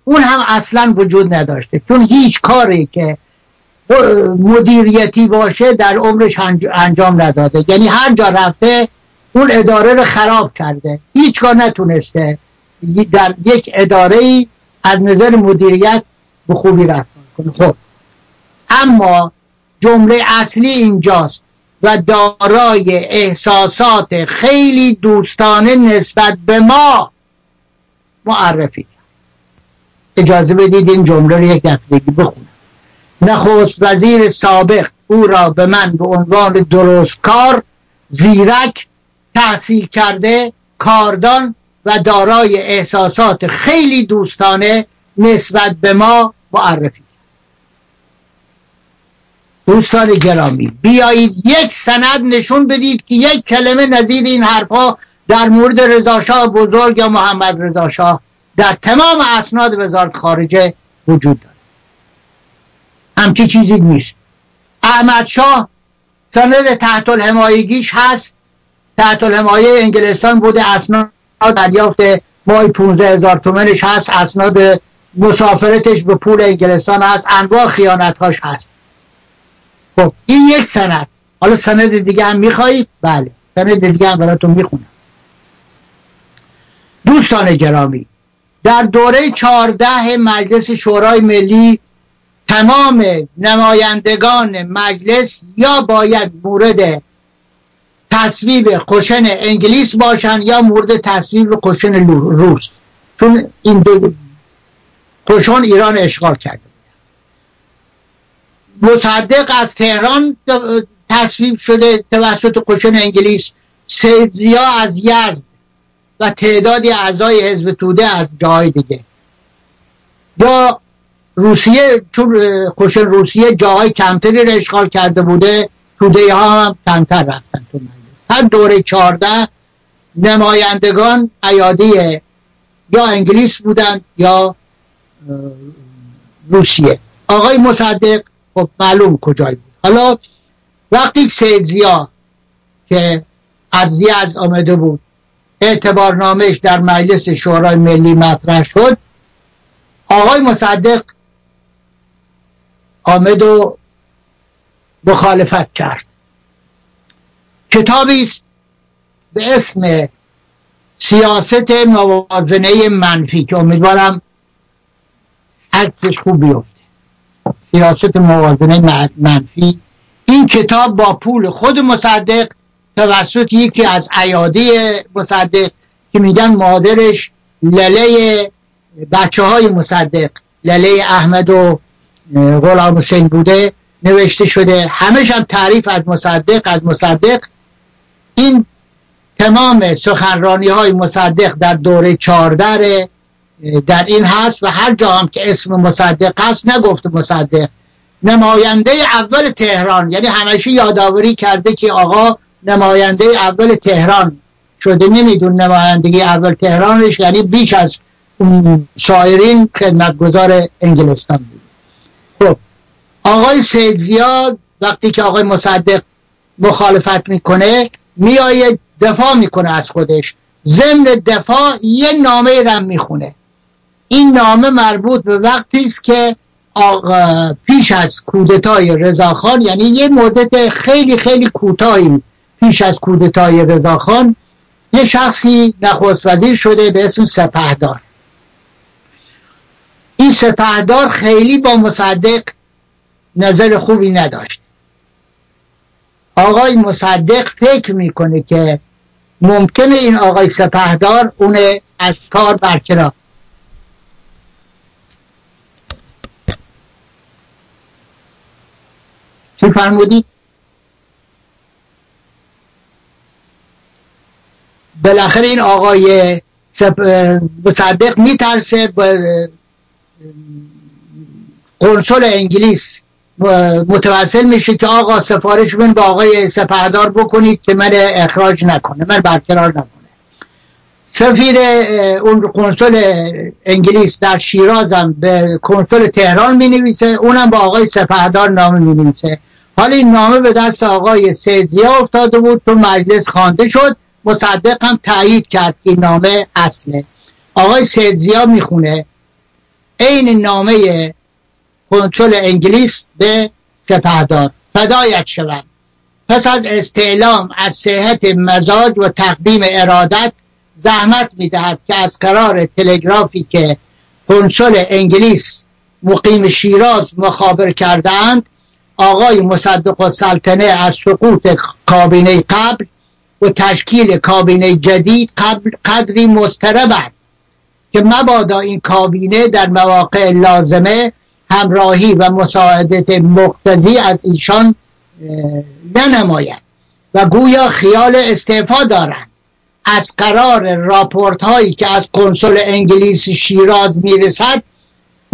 اون هم اصلا وجود نداشته. چون هیچ کاری که مدیریتی باشه در عمرش انجام نداده. یعنی هر جا رفته اون اداره رو خراب کرده. هیچ کار نتونسته. در یک اداره ای از نظر مدیریت به خوبی رفتار کنه خب. اما جمله اصلی اینجاست و دارای احساسات خیلی دوستانه نسبت به ما معرفی اجازه بدید این جمله رو یک دفعه بخونم. نخست وزیر سابق او را به من به عنوان درست کار زیرک تحصیل کرده کاردان و دارای احساسات خیلی دوستانه نسبت به ما معرفی. دوستان گرامی بیایید یک سند نشون بدید که یک کلمه نظیر این حرفها در مورد رضاشاه بزرگ یا محمد رضاشاه در تمام اسناد وزارت خارجه وجود داره همچی چیزی نیست. احمد شاه سند تحت الحمایگیش هست. تحت الحمایه انگلستان بوده اسناد دریافت مای 15 هزار تومنش هست اسناد مسافرتش به پول انگلستان هست انواع خیانت هست. خب این یک سند. حالا سند دیگه هم می‌خواهید بله سند دیگه هم براتون می‌خونم. دوستان گرامی در دوره چهارده مجلس شورای ملی تمام نمایندگان مجلس یا باید مورد تصویب خوشن انگلیس باشن یا مورد تصویب خوشن روس. چون این دو خوشن ایران اشغال کرده مصدق از تهران تصویب شده توسط خوشن انگلیس. سید زیا از یزد و تعدادی اعضای حزب توده از جای دیگه. یا روسیه چون خوشن روسیه جاهای کمتری را اشغال کرده بوده توده ها هم کمتر رفتن تو هر دوره چارده نمایندگان ایادی یا انگلیس بودن یا روسیه. آقای مصدق خب معلوم کجای بود. حالا وقتی سید زیا که از از آمده بود اعتبارنامهش در مجلس شورای ملی مطرح شد آقای مصدق آمد و مخالفت کرد. کتابی است به اسم سیاست موازنه منفی که امیدوارم عکسش خوب بیفته. سیاست موازنه منفی. این کتاب با پول خود مصدق توسط یکی از ایادی مصدق که میگن مادرش لله بچه های مصدق لله احمد و غلام حسین بوده نوشته شده. همش هم تعریف از مصدق از مصدق این تمام سخنرانی های مصدق در دوره چهارده در این هست و هر جا هم که اسم مصدق هست نگفته مصدق. نماینده اول تهران یعنی همیشه یادآوری کرده که آقا نماینده اول تهران شده نمیدون نمایندگی اول تهرانش یعنی بیش از سایرین خدمتگزار انگلستان بود. خب آقای سید زیاد وقتی که آقای مصدق مخالفت می‌کنه میآید دفاع می‌کنه از خودش. ضمن دفاع یه نامه رم می‌خونه. این نامه مربوط به وقتی است که پیش از کودتای رضاخان یعنی یه مدت خیلی خیلی کوتاهی پیش از کودتای رضاخان یه شخصی نخست وزیر شده به اسم سپهدار. این سپهدار خیلی با مصدق نظر خوبی نداشت. آقای مصدق فکر می‌کنه که ممکنه این آقای سپهدار اون از کار برکنار. چی فرمودید بالاخره این آقای مصدق میترسه قنصل انگلیس. متوسل میشه که آقا سفارش من به آقای سپهدار بکنید که من اخراج نکنه من برقرار نکنه. سفیر اون قنصل انگلیس در شیرازم به کنسول تهران می نویسه اونم با آقای سپهدار نامه می نویسه حالا این نامه به دست آقای سیدزیا افتاده بود تو مجلس خوانده شد مصدق هم تایید کرد که نامه اصله. آقای سیدزیا می‌خونه عین نامه کنترل انگلیس به سپهدار. فدایت شوم. پس از استعلام از صحت مزاج و تقدیم ارادت زحمت می‌دهد که از قرار تلگرافی که کنسول انگلیس مقیم شیراز مخابر کردند آقای مصدق و سلطنه از سقوط کابینه قبل و تشکیل کابینه جدید قبل قدری مستربند که مبادا این کابینه در مواقع لازمه همراهی و مساعدت مقتضی از ایشان ننماید و گویا خیال استعفا دارند. از قرار راپورت هایی که از کنسول انگلیس شیراز می‌رسد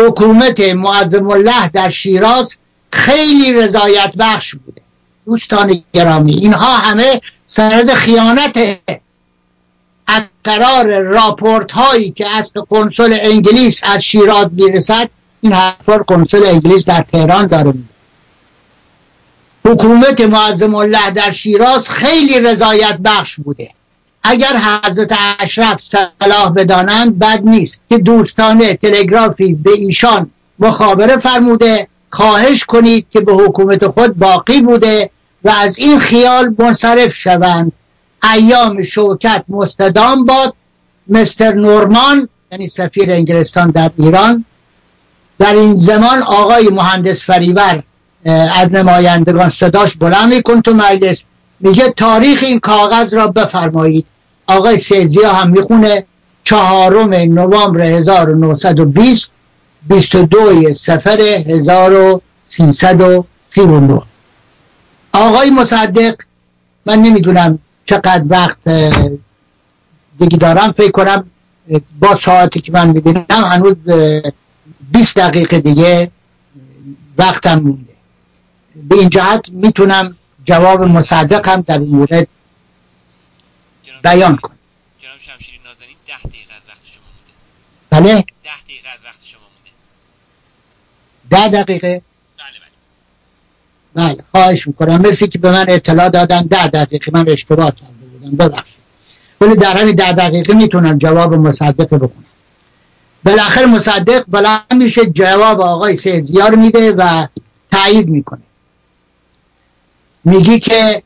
حکومت معظم الله در شیراز خیلی رضایت بخش بوده. دوستان گرامی اینها همه سند خیانته. از قرار راپورت هایی که از کنسول انگلیس از شیراز می‌رسد این حرفا کنسول انگلیس در تهران داره حکومت معظم الله در شیراز خیلی رضایت بخش بوده. اگر حضرت اشرف صلاح بدانند بد نیست که دوستانه تلگرافی به ایشان مخابره فرموده خواهش کنید که به حکومت خود باقی بوده و از این خیال منصرف شوند. ایام شوکت مستدام باد مستر نورمان یعنی سفیر انگلستان در ایران در این زمان آقای مهندس فریور از نمایندگان صداش بلند میکن تو مجلس. میگه تاریخ این کاغذ را بفرمایید. آقای سیزیا هم می‌خونه چهارم نوامبر 1920 22 سفر 1339 آقای مصدق من نمی‌دونم چقدر وقت دیگه دارم فکر کنم با ساعتی که من می‌بینم هنوز 20 دقیقه دیگه وقتم مونده. به این جهت می‌تونم جواب مصدق هم در این مورد بیان کنم. جناب شمشیری نازنین ده دقیقه از وقت شما مونده. بله؟ ده دقیقه از وقت شما مونده. ده دقیقه؟ بله بله. بله خواهش می‌کنم. مثل که به من اطلاع دادن. ده دقیقه من اشتباه کرده بودم. ببخشید. ولی در همین ده دقیقه می‌تونم جواب مصدق بکنم بالاخره مصدق بلند میشه جواب آقای سیدزیار میده و تایید می‌کنه. میگی که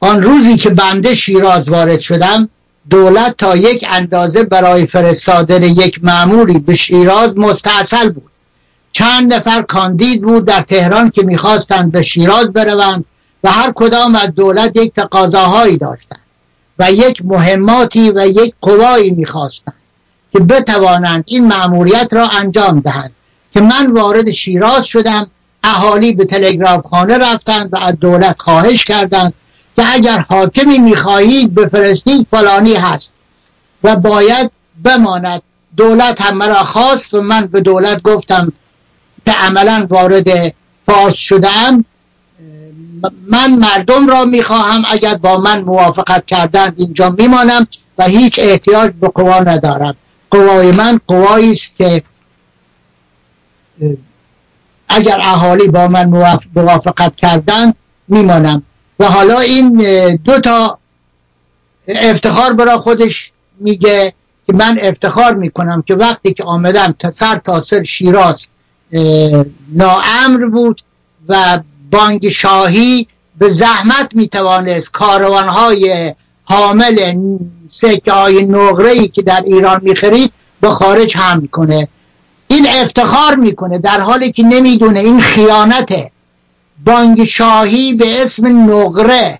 آن روزی که بنده شیراز وارد شدم دولت تا یک اندازه برای فرستادن یک معمولی به شیراز مستاصل بود. چند نفر کاندید بود در تهران که می‌خواستند به شیراز بروند و هر کدام از دولت یک تقاضاهایی داشتند و یک مهماتی و یک قوایی می‌خواستند. که بتوانند این مأموریت را انجام دهند. که من وارد شیراز شدم اهالی به تلگراف خانه رفتند و از دولت خواهش کردند که اگر حاکمی می‌خواهید بفرستید فلانی هست و باید بماند. دولت هم مرا خواست و من به دولت گفتم که عملا وارد فارس شدم. من مردم را می‌خواهم اگر با من موافقت کردند اینجا میمانم و هیچ احتیاج به قوا ندارم. قوای من قوایی است که اگر اهالی با من موافقت کردند میمانم. و حالا این دو تا افتخار برای خودش میگه که من افتخار می‌کنم که وقتی که آمدم تا سر تا سر شیراز ناامر بود و بانک شاهی به زحمت می‌توانست کاروانهای حامل سکه های نقره ای که در ایران می‌خرید به خارج هم کنه این افتخار می‌کنه در حالی که نمی‌دونه این خیانته. بانک شاهی به اسم نقره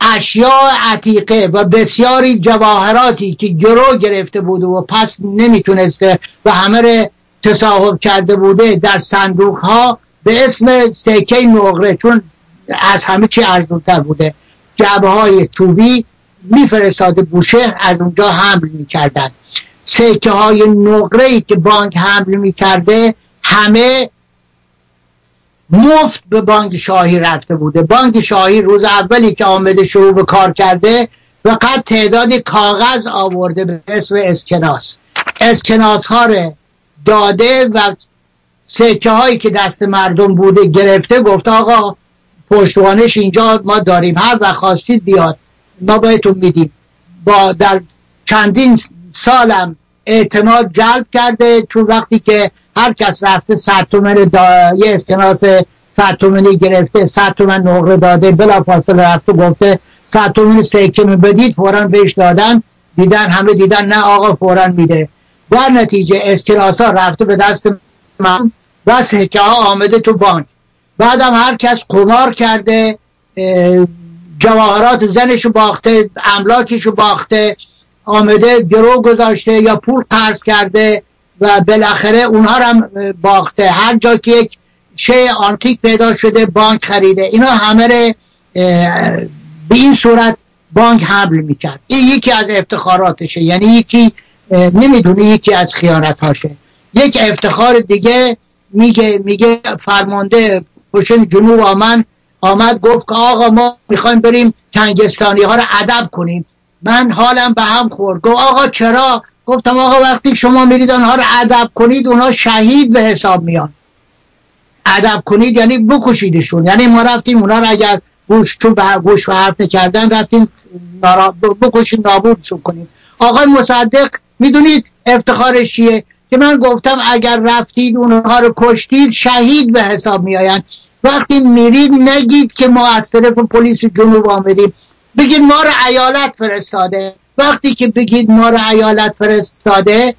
اشیاء عتیقه و بسیاری جواهراتی که گرو گرفته بوده و پس نمی‌تونسته و همه تصاحب کرده بوده در صندوق ها به اسم سکه نقره چون از همه چی ارزونتر بوده. جعبه های چوبی میفرستاده بوشهر از اونجا حمل می‌کردن. سکه های نقره ای که بانک حمل می‌کرده همه مفت به بانک شاهی رفته بوده. بانک شاهی روز اولی که آمده شروع به کار کرده فقط تعداد کاغذ آورده به اسم اسکناس. اسکناس ها رو داده و سکه هایی که دست مردم بوده گرفته گفته آقا پشتوانش اینجا ما داریم. هر وقت خواستید بیاد. ما بهتون میدیم. با در چندین سالم اعتماد جلب کرده چون وقتی که هر کس رفته صد تومن یه اسکناس صد تومنی گرفته صد تومن نقره داده بلا فاصله رفته گفته صد تومن سکه بدید فورا بهش دادن. دیدن همه دیدن نه آقا فورا میده. در نتیجه اسکناس ها رفته به دست من و سکه ها آمده تو بانک. بعدم هر کس قمار کرده جواهرات زنشو باخته املاکشو باخته آمده گرو گذاشته یا پول قرض کرده و بالاخره اونها هم باخته. هر جا که یک شی آنتیک پیدا شده بانک خریده. اینا همه به این صورت بانک حمل می‌کرد. این یکی از افتخاراتشه. یعنی یکی نمی‌دونه یکی از خیانتاشه یک افتخار دیگه میگه میگه فرمانده پشن جنوب آمد آمد گفت که آقا ما می‌خوایم بریم تنگستانی ها رو ادب کنیم. من حالم به هم خورد. گفت آقا چرا؟ گفتم آقا وقتی شما میرید آنها رو ادب کنید اونا شهید به حساب میان. ادب کنید یعنی بکشیدشون. یعنی ما رفتیم اونا رو اگر گوش چون به گوش و حرف نکردن رفتیم بکشیم نابودشون کنیم. آقای مصدق می‌دونید افتخارش چیه؟ که من گفتم اگر رفتید اونها رو کشتید شهید به حساب میآیند. وقتی میرید نگید که ما از طرف پلیس جنوب آمدیم. بگید ما رو ایالت فرستاده. وقتی که بگید ما رو ایالت فرستاده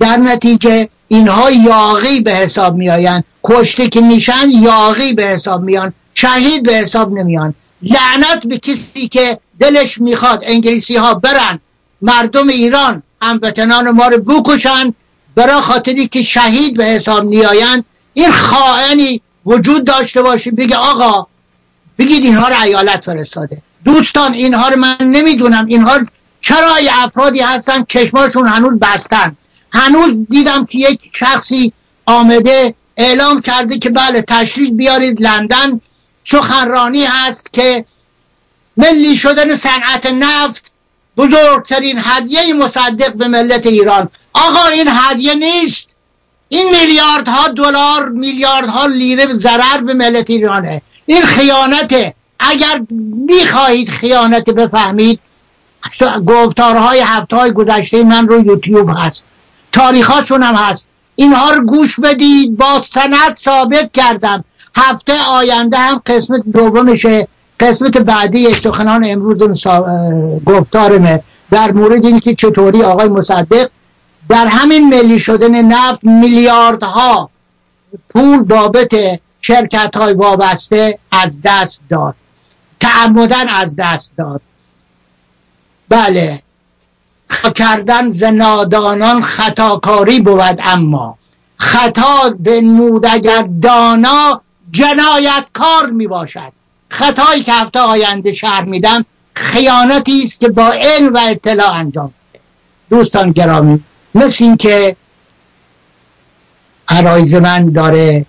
در نتیجه اینها یاقی به حساب میآیند. کشته که میشن یاقی به حساب میان. شهید به حساب نمیان. لعنت به کسی که دلش می‌خواد انگلیسی ها برن. مردم ایران هموطنان ما رو بکشن. برای خاطری که شهید به حساب نیایند این خائنی وجود داشته باشه بگه آقا بگید اینها رو ایالت فرستاده. دوستان اینها رو من نمی‌دونم. اینها چرا افرادی هستن کشماشون هنوز بستن؟ هنوز دیدم که یک شخصی آمده اعلام کرده که بله تشریف بیارید لندن سخنرانی هست که ملی شدن صنعت نفت بزرگترین هدیه مصدق به ملت ایران. آقا این هدیه نیست. این میلیاردها دلار میلیاردها لیره ضرر به ملت ایرانه. این خیانته. اگر می‌خواهید خیانت بفهمید گفتارهای هفته های گذشته من رو یوتیوب هست. تاریخاشون هم هست. اینها رو گوش بدید. با سند ثابت کردم. هفته آینده هم قسمت دومشه. قسمت بعدی سخنان امروز گفتارمه. در مورد اینکه چطوری آقای مصدق در همین ملی شدن نفت میلیاردها پول بابت شرکت های وابسته از دست داد. تعمدن از دست داد. بله. کردن زنادانان خطاکاری بود اما خطا نود اگر دانا جنایتکار می باشد خطایی که هفته آینده شهر میدم خیانتی است که با علم و اطلاع انجام. دوستان گرامی مثل این که عرایز من داره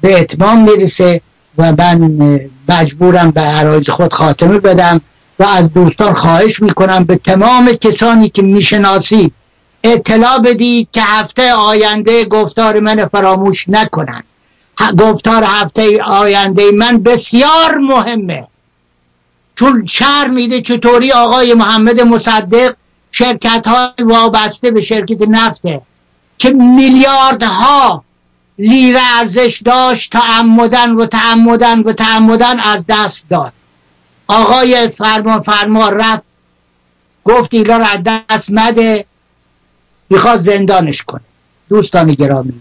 به اتمام می‌رسه و من مجبورم به عرایز خود خاتمه بدم و از دوستان خواهش می‌کنم به تمام کسانی که می‌شناسید اطلاع بدید که هفته آینده گفتار من فراموش نکنند. گفتار هفته آینده من بسیار مهمه. چون شهر میده چطوری آقای محمد مصدق شرکت های وابسته به شرکت نفته که میلیاردها لیره ارزش داشت تعمدن و تعمدن و تعمدن از دست داد. آقای فرمان فرما رفت گفت ایلا را از دست مده می‌خواد زندانش کنه. دوستان گرامی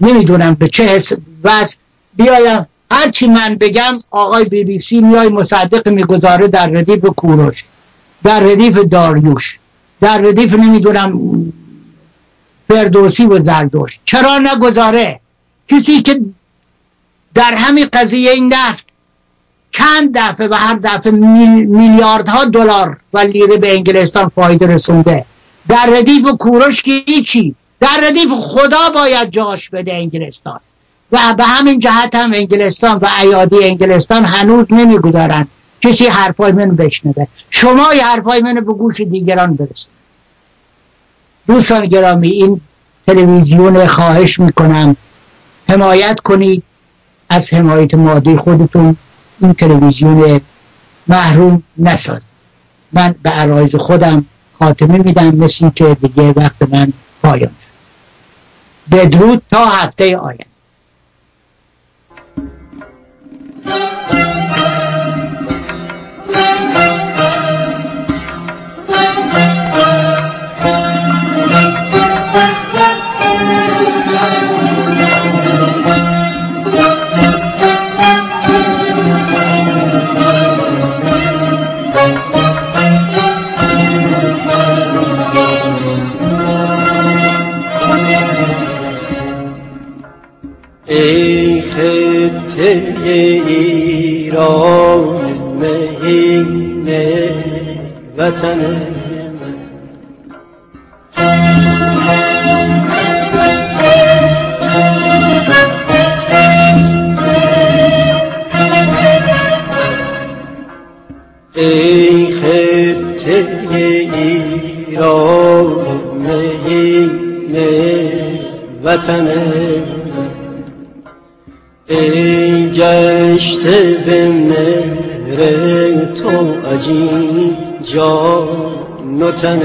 نمی‌دونم به چه حس بس بیایم هرچی من بگم آقای بی بی سی میای مصدق می‌گذاره در ردیف کوروش. در ردیف داریوش در ردیف نمی‌دونم فردوسی و زردوش چرا نگذاره؟ کسی که در همین قضیه نفت چند دفعه و هر دفعه میلیاردها دلار و لیره به انگلستان فایده رسونده. در ردیف کوروش که هیچی. در ردیف خدا باید جاش بده انگلستان. و به همین جهت هم انگلستان و ایادی انگلستان هنوز نمی‌گذارن. کسی حرفای من بشنده شما ی حرفای من به گوش دیگران برسید دوستان گرامی این تلویزیون خواهش می‌کنم. حمایت کنید از حمایت مادی خودتون. این تلویزیون محروم نساز. من به عرایز خودم خاتمه میدم. مثل که دیگه وقت من پایان شد. بدرود تا هفته آینده. ای خطه ایران مهینه وطن من. ای خطه ایران مهین وطن گشته به مهر تو عجین جان و تن